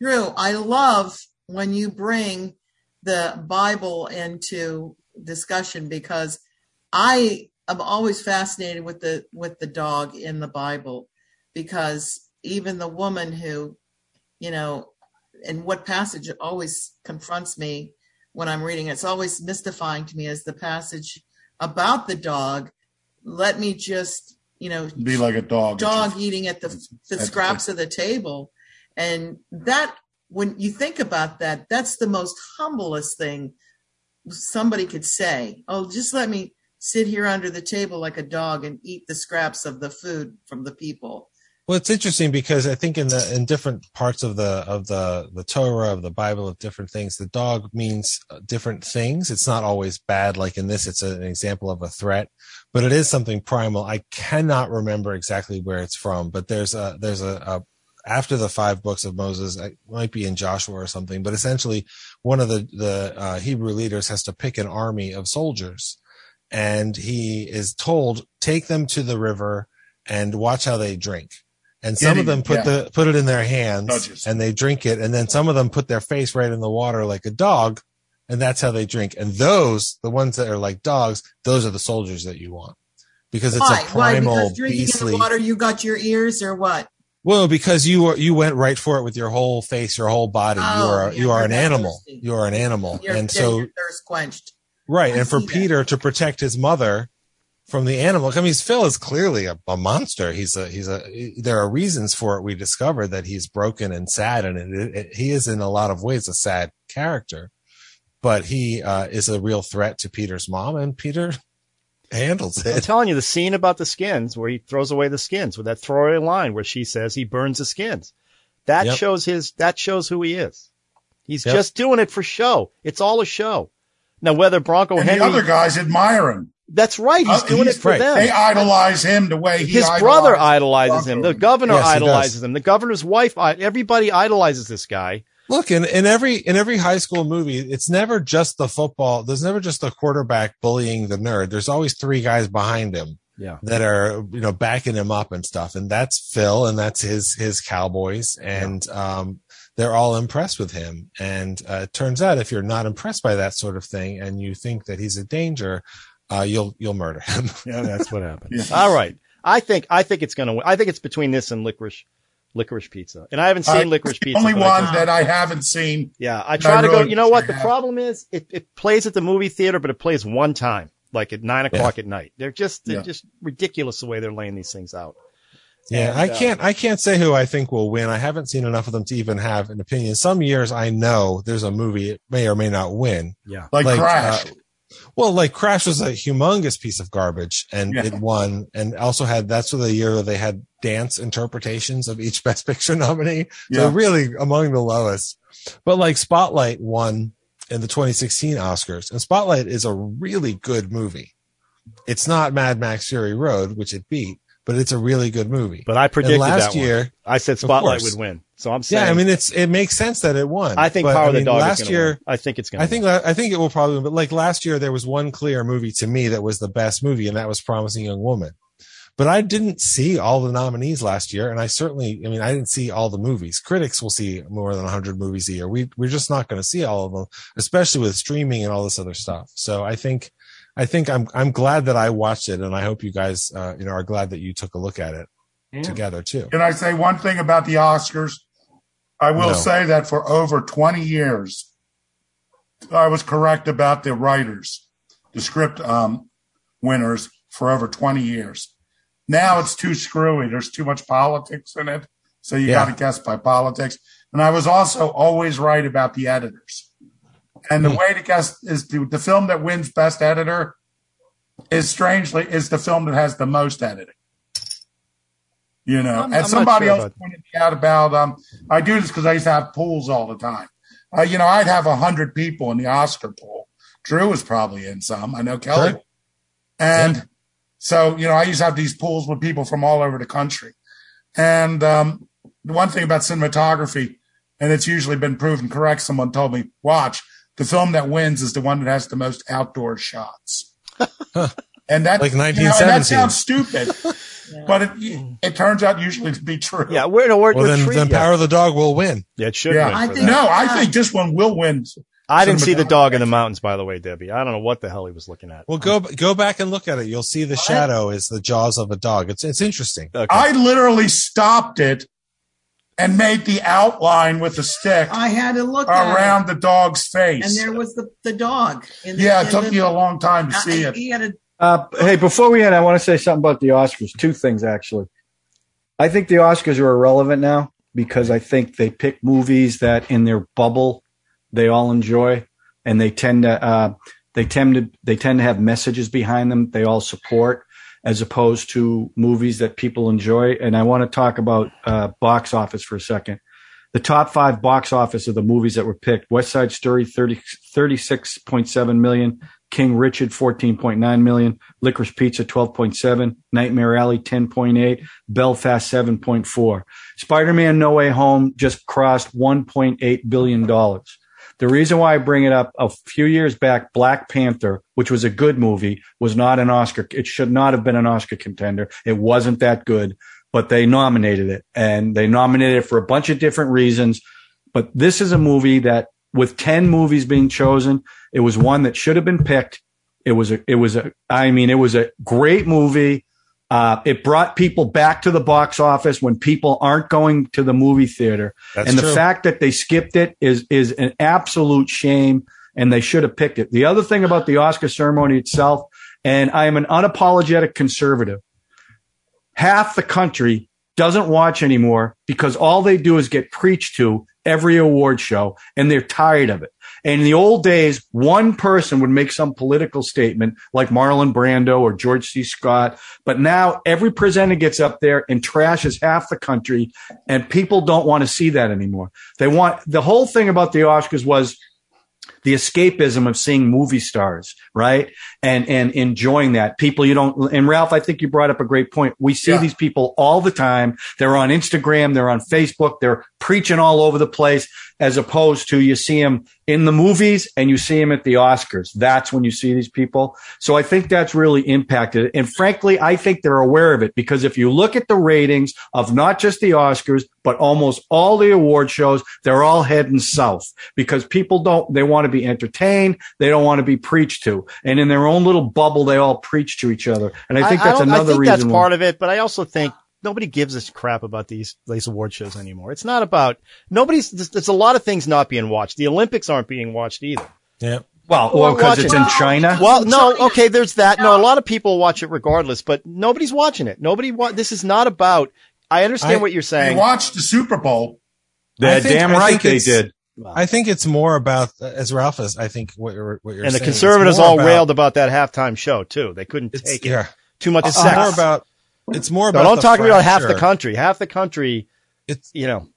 Drew, I love when you bring the Bible into discussion because I am always fascinated with the with the dog in the Bible because even the woman who, you know, and what passage always confronts me when I'm reading it's always mystifying to me is the passage about the dog. Let me just, you know, Be like a dog. dog eating at the the scraps of the table and that when you think about that that's the most humblest thing somebody could say oh just let me sit here under the table like a dog and eat the scraps of the food from the people Well, it's interesting because I think in the in different parts of the of the the Torah of the Bible of different things, the dog means uh, different things. It's not always bad. Like in this, it's an example of a threat, but it is something primal. I cannot remember exactly where it's from, but there's a there's a, a after the five books of Moses, it might be in Joshua or something, but essentially one of the the uh, Hebrew leaders has to pick an army of soldiers, and he is told take them to the river and watch how they drink. And some of them put yeah. the put it in their hands Judges. and they drink it, and then some of them put their face right in the water like a dog, and that's how they drink. And those, the ones that are like dogs, those are the soldiers that you want because it's why a why primal because drinking beastly. in the water you got your ears or what Well, because you were you went right for it with your whole face, your whole body. you Oh, are yeah, you are an animal. thirsty. You are an animal, your, and so your thirst quenched right. I And for see that. Peter to protect his mother from the animal, I mean, Phil is clearly a, a monster. He's a he's a. There are reasons for it. We discover that he's broken and sad, and it, it, he is in a lot of ways a sad character. But he uh, is a real threat to Peter's mom, and Peter handles it. I'm telling you, the scene about the skins where he throws away the skins with that throwaway line where she says he burns the skins. That Yep. shows his, that shows who he is. He's Yep. just doing it for show. It's all a show. Now, whether Bronco And Henry, the other guys admire him. That's right. He's Uh, doing he's- it for right. them. They idolize him the way he his brother idolizes him. The governor Yes, idolizes him. The governor's wife, everybody idolizes this guy. Look, in, in every in every high school movie, it's never just the football. There's never just the quarterback bullying the nerd. There's always three guys behind him Yeah. that are you know backing him up and stuff. And that's Phil, and that's his his Cowboys, and um, they're all impressed with him. And uh, it turns out if you're not impressed by that sort of thing and you think that he's a danger, uh, you'll you'll murder him. Yeah, that's what happened. Yeah. All right. I think I think it's gonna win. I think it's between this and licorice licorice pizza. And I haven't seen I- licorice pizza. Only but I one that I haven't seen. Yeah, I I try to go. You know what? The problem is it, it plays at the movie theater, but it plays one time, like at nine o'clock at night. They're just they're Yeah. just ridiculous the way they're laying these things out. Yeah, And, I uh, can't. I can't say who I think will win. I haven't seen enough of them to even have an opinion. Some years I know there's a movie it may or may not win. Yeah, Like, Like, Crash. uh, Well, like Crash was a humongous piece of garbage, and Yeah. it won. And also had that's the year where they had dance interpretations of each Best Picture nominee. So Yeah. really among the lowest. But like Spotlight won in the 2016 Oscars, and Spotlight is a really good movie. It's not Mad Max Fury Road, which it beat, but it's a really good movie. but I And predicted last that one. year, I said Spotlight would win, so I'm saying. yeah, I mean it's it makes sense that it won. I think But, Power I of the Dog last is year. win. I think it's gonna. I think win. I think it will probably, win, but like last year, there was one clear movie to me that was the best movie, and that was Promising Young Woman. But I didn't see all the nominees last year, and I certainly, I mean, I didn't see all the movies. Critics will see more than 100 movies a year. We we're just not going to see all of them, especially with streaming and all this other stuff. So I think, I think I'm I'm glad that I watched it, and I hope you guys, uh, you know, are glad that you took a look at it Yeah. together too. Can I say one thing about the Oscars? I will No. say that for over 20 years, I was correct about the writers, the script um, winners for over 20 years. Now it's too screwy. There's too much politics in it. So you Yeah. got to guess by politics. And I was also always right about the editors. And the Hmm. way to guess is to, the film that wins best editor is strangely is the film that has the most editing. You know, I'm- and I'm somebody sure else about- pointed me out about um I do this because I used to have pools all the time. Uh, you know, I'd have a hundred people in the Oscar pool. Drew was probably in some. I know Kelly. Sure. And so, you know, I used to have these pools with people from all over the country. And um, the one thing about cinematography, and it's usually been proven correct, someone told me, watch, the film that wins is the one that has the most outdoor shots. and that, Like you know, and that 1917. sounds stupid, but it, it turns out usually to be true. Yeah, we're no, we're, Well, we're then, treat- then yeah. Power of the Dog will win. Yeah, it should Yeah. win. I think- No, I think this one will win. I didn't see the cinematography. dog in the mountains, by the way, Debbie. I don't know what the hell he was looking at. Well, go go back and look at it. You'll see the shadow is the jaws of a dog. It's it's interesting. Okay. I literally stopped it and made the outline with a stick I had to look at around the dog's face. and there was the the dog. In the, yeah, it in took the- you a long time to I- see it. He had a Uh, hey, before we end, I want to say something about the Oscars. Two things, actually. I think the Oscars are irrelevant now because I think they pick movies that in their bubble they all enjoy, and they tend to uh, they tend to they tend to have messages behind them they all support, as opposed to movies that people enjoy. And I want to talk about uh, box office for a second. The top five box office of the movies that were picked: West Side Story, 30, 36.7 million. King Richard 14.9 million, Licorice Pizza 12.7, Nightmare Alley 10.8, Belfast 7.4. Spider-Man No Way Home just crossed 1.8 billion dollars. The reason why I bring it up a few years back, Black Panther, which was a good movie, was not an Oscar. It should not have been an Oscar contender. It wasn't that good, but they nominated it and they nominated it for a bunch of different reasons. But this is a movie that with 10 movies being chosen, it was one that should have been picked. It was a, it was a, I mean, it was a great movie. Uh, it brought people back to the box office when people aren't going to the movie theater. That's and the true. fact that they skipped it is, is an absolute shame and they should have picked it. The other thing about the Oscar ceremony itself, and I am an unapologetic conservative, half the country doesn't watch anymore because all they do is get preached to every award show and they're tired of it. And in the old days, one person would make some political statement like Marlon Brando or George C. Scott. But now every presenter gets up there and trashes half the country and people don't want to see that anymore. They want the whole thing about the Oscars was the escapism of seeing movie stars, right? And, and enjoying that. People you don't, and Ralph, I think you brought up a great point. We see Yeah. these people all the time. They're on Instagram. They're on Facebook. They're preaching all over the place as opposed to you see them in the movies and you see them at the Oscars. That's when you see these people. So I think that's really impacted. And frankly, I think they're aware of it because if you look at the ratings of not just the Oscars, but almost all the award shows, they're all heading south because people don't, they want to be entertained. They don't want to be preached to. And in their own little bubble, they all preach to each other. And I think that's don't- another I think reason. that's why- part of it, but I also think nobody gives a crap about these these award shows anymore. It's not about nobody's. There's, there's a lot of things not being watched. The Olympics aren't being watched either. Yeah. well, Well, well, because it's it. in China. Well, no, okay, there's that. No, a lot of people watch it regardless, but nobody's watching it. Nobody. Wa- this is not about. I understand I- what you're saying. They watched the Super Bowl. They're think- damn right they it's- did. I think it's more about, as Ralph is, I think what you're, what you're saying. and the saying, it's conservatives all about- railed about that halftime show too. They couldn't It's, take it. yeah. Too much It's sex. more about, it's more no, about, don't the talk about half the country. Half the country. It's, You know.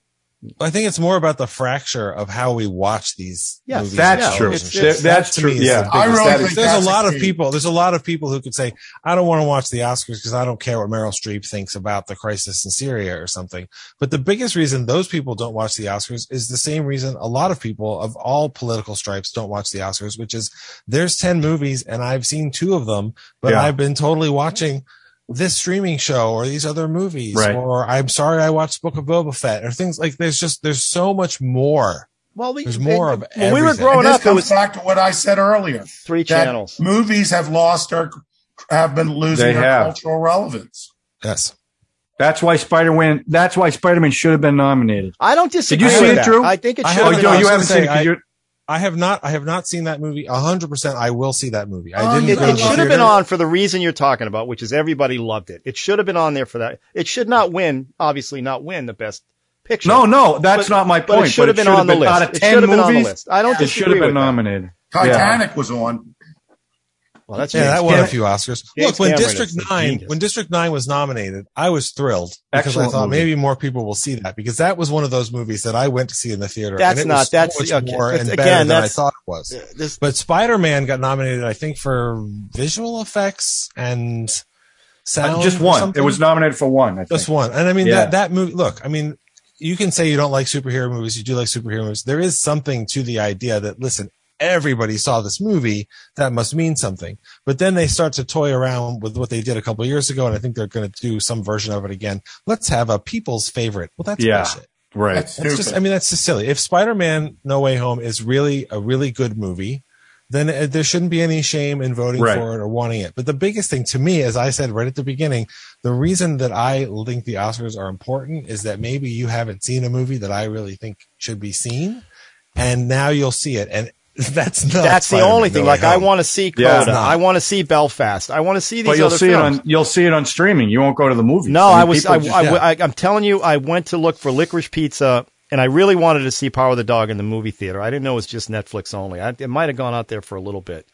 I think it's more about the fracture of how we watch these. Yes, movies That's and Yeah, true. it's- it's- shows. that's That true. Yeah. the I really think there's a lot of people. There's a lot of people who could say, "I don't want to watch the Oscars because I don't care what Meryl Streep thinks about the crisis in Syria or something." But the biggest reason those people don't watch the Oscars is the same reason a lot of people of all political stripes don't watch the Oscars, which is there's ten movies and I've seen two of them, but Yeah. I've been totally watching this streaming show or these other movies Right. or I'm sorry I watched Book of Boba Fett or things like there's just there's so much more. Well, we, There's more of when we were growing this up, it comes was back to what I said earlier. three channels. movies have lost their, have been losing They their have. cultural relevance. Yes. That's why Spider-Man. That's why Spider-Man should have been nominated. I don't disagree. Did you see it, that. Drew? I think it should. Oh, haven't- you, you haven't seen it say, 'cause I- have not. I have not seen that movie. A hundred percent. I will see that movie. I Oh, didn't. It, it should have been on for the reason you're talking about, which is everybody loved it. It should have been on there for that. It should not win, obviously not win the best picture. No, no, that's But- not my but point. it should have been on the list. Out of It ten should have been on the movies, list. I don't think it should have been with that. nominated. Titanic was on. Well, that's Yeah, James that won a few Oscars. James Look, when Cameron District Nine, when District Nine was nominated, I was thrilled because Excellent I thought movie. maybe more people will see that because that was one of those movies that I went to see in the theater. That's and it not- was so that's- much okay, more that's- and again, better than I thought it was. Uh, this, But Spider Man got nominated, I think, for visual effects and sound. just one. It was nominated for one. I think. Just one. And I mean, Yeah. that, that movie, look, I mean, you can say you don't like superhero movies. You do like superhero movies. There is something to the idea that, listen, everybody saw this movie. That must mean something. But then they start to toy around with what they did a couple of years ago. And I think they're going to do some version of it again. Let's have a people's favorite. Well, that's Yeah. bullshit. right. That's That's just, I mean, that's just silly. If Spider-Man No Way Home is really a really good movie, then uh, there shouldn't be any shame in voting Right. for it or wanting it. But the biggest thing to me, as I said right at the beginning, the reason that I think the Oscars are important is that maybe you haven't seen a movie that I really think should be seen, and now you'll see it. And that's not that's the only thing. Way Like, I want to see Yeah. Coda. It's not. I want to see Belfast. I want to see these But you'll other see films. it on. You'll see it on streaming. You won't go to the movies. No, mean, I was. I, just- I, yeah. I, am telling you, I went to look for Licorice Pizza, and I really wanted to see Power of the Dog in the movie theater. I didn't know it was just Netflix only. I, it might have gone out there for a little bit.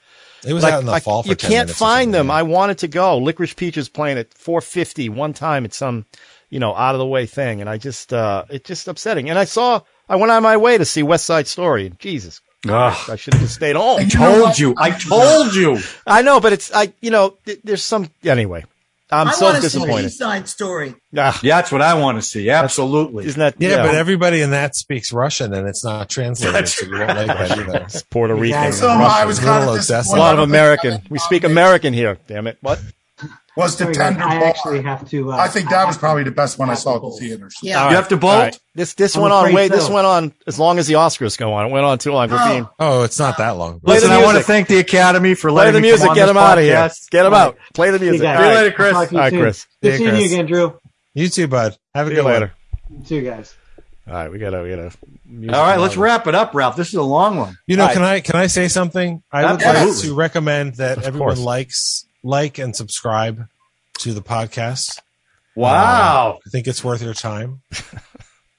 It was Like, out in the like, fall. For you 10 can't find them. something. I wanted to go. Licorice Pizza's playing at 450 one time at some, you know, out of the way thing, and I just, uh, it's just upsetting. And I saw, I went on my way to see West Side Story. Jesus, Ugh. I should have just stayed home. And you told you. I told you. I know, but it's, I, you know, there's some, anyway. I'm I so want see disappointed. East Side Story. Ah, Yeah, that's what I want to see. Absolutely. isn't that, Yeah, but everybody in that speaks Russian, and it's not translated, That's so you won't like that either. It's Puerto Rican. Yeah, So I was kind of a lot of American. We speak American here. Damn it! What? Was the Sorry, guys, tender I bar. actually have to. Uh, I think that was probably the best one I saw at the theaters. Yeah. You have to All bolt. right. This this I'm went on. afraid Wait, this went on as long as the Oscars go on. It went on too long. We're Oh. being Oh, it's not that long. Play Listen, I want to thank the Academy for play letting the music. Get this them out of here. podcast. Get them out. Play the See you music. guys. All See you later, Chris. Talk All right. Chris. Good seeing you again, Drew. You too, bud. Have a good you one. later. You too, guys. All right, we gotta we gotta. All right, let's wrap it up, Ralph. This is a long one. You know, Right. can I can I say something? I would like to recommend that Of everyone course. likes like and subscribe to the podcast. Wow. I think it's worth your time.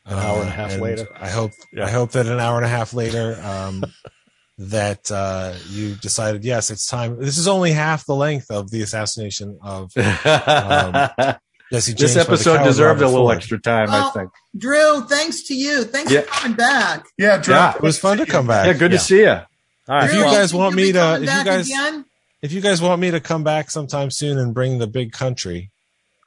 An hour and a half later. I hope Yeah. I hope that an hour and a half later, um, that uh, you decided yes, it's time. This is only half the length of the assassination of Jesse James. this episode coward deserved a little Ford. extra time, I Oh. think. Drew, thanks to you. Thanks Yeah. for coming back. Yeah, Drew. Yeah. It was fun to come back. Yeah, good Yeah. to see you. All right. If you guys want me to- if you guys- again? If you guys want me to come back sometime soon and bring the big country,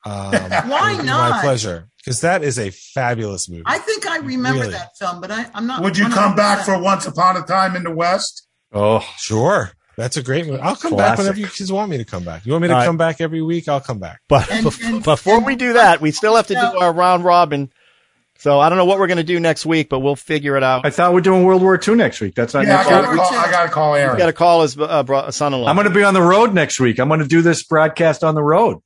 um, Why it would be not? My pleasure, because that is a fabulous movie. I think I remember Really? that film, but I, I'm not. Would you come back for Once Upon a Time in the West? Oh, sure, that's a great movie. I'll come back whenever you kids want me to come back. You want me to All right. come back every week? I'll come back. But And- and- before and- we do that, we still have to do our round robin. So I don't know what we're going to do next week, but we'll figure it out. I thought we're doing World War II next week. That's not Yeah, I next gotta week. call. I gotta call We Aaron. got to call his uh, bro- son-in-law. I'm going to be on the road next week. I'm going to do this broadcast on the road.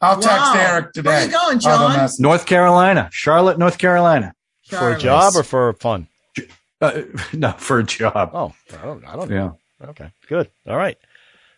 I'll text Wow. Eric today. Where you going, Oh, the John? North Carolina, Charlotte, North Carolina. for a job or for fun? Uh, no, for a job. Oh, I don't, I don't know. Yeah, Okay, good. All right.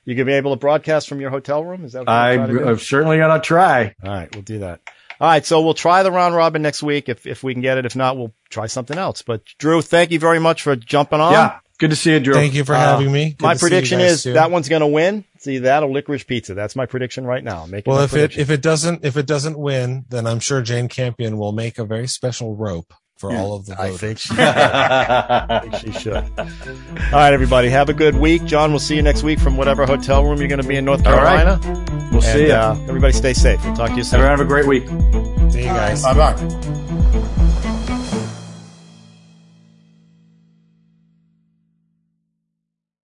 You gonna be able to broadcast from your hotel room? Is that what I, you're to do? I'm certainly going to try. All right, we'll do that. All right, so we'll try the round robin next week if if we can get it. If not, we'll try something else. But Drew, thank you very much for jumping on. Yeah, good to see you, Drew. Thank you for Uh, having me. Good my to see you prediction is soon. that one's going to win. See that or licorice pizza. That's my prediction right now. I'm making Well, my if it if it doesn't if it doesn't win, then I'm sure Jane Campion will make a very special rope for all of the I voters. think she, I think she should. All right, everybody, have a good week. John, we'll see you next week from whatever hotel room you're going to be in North All right. Carolina. we'll see And, you. uh, everybody, stay safe. We'll talk to you soon. Everyone have a great week. See you guys. Bye bye.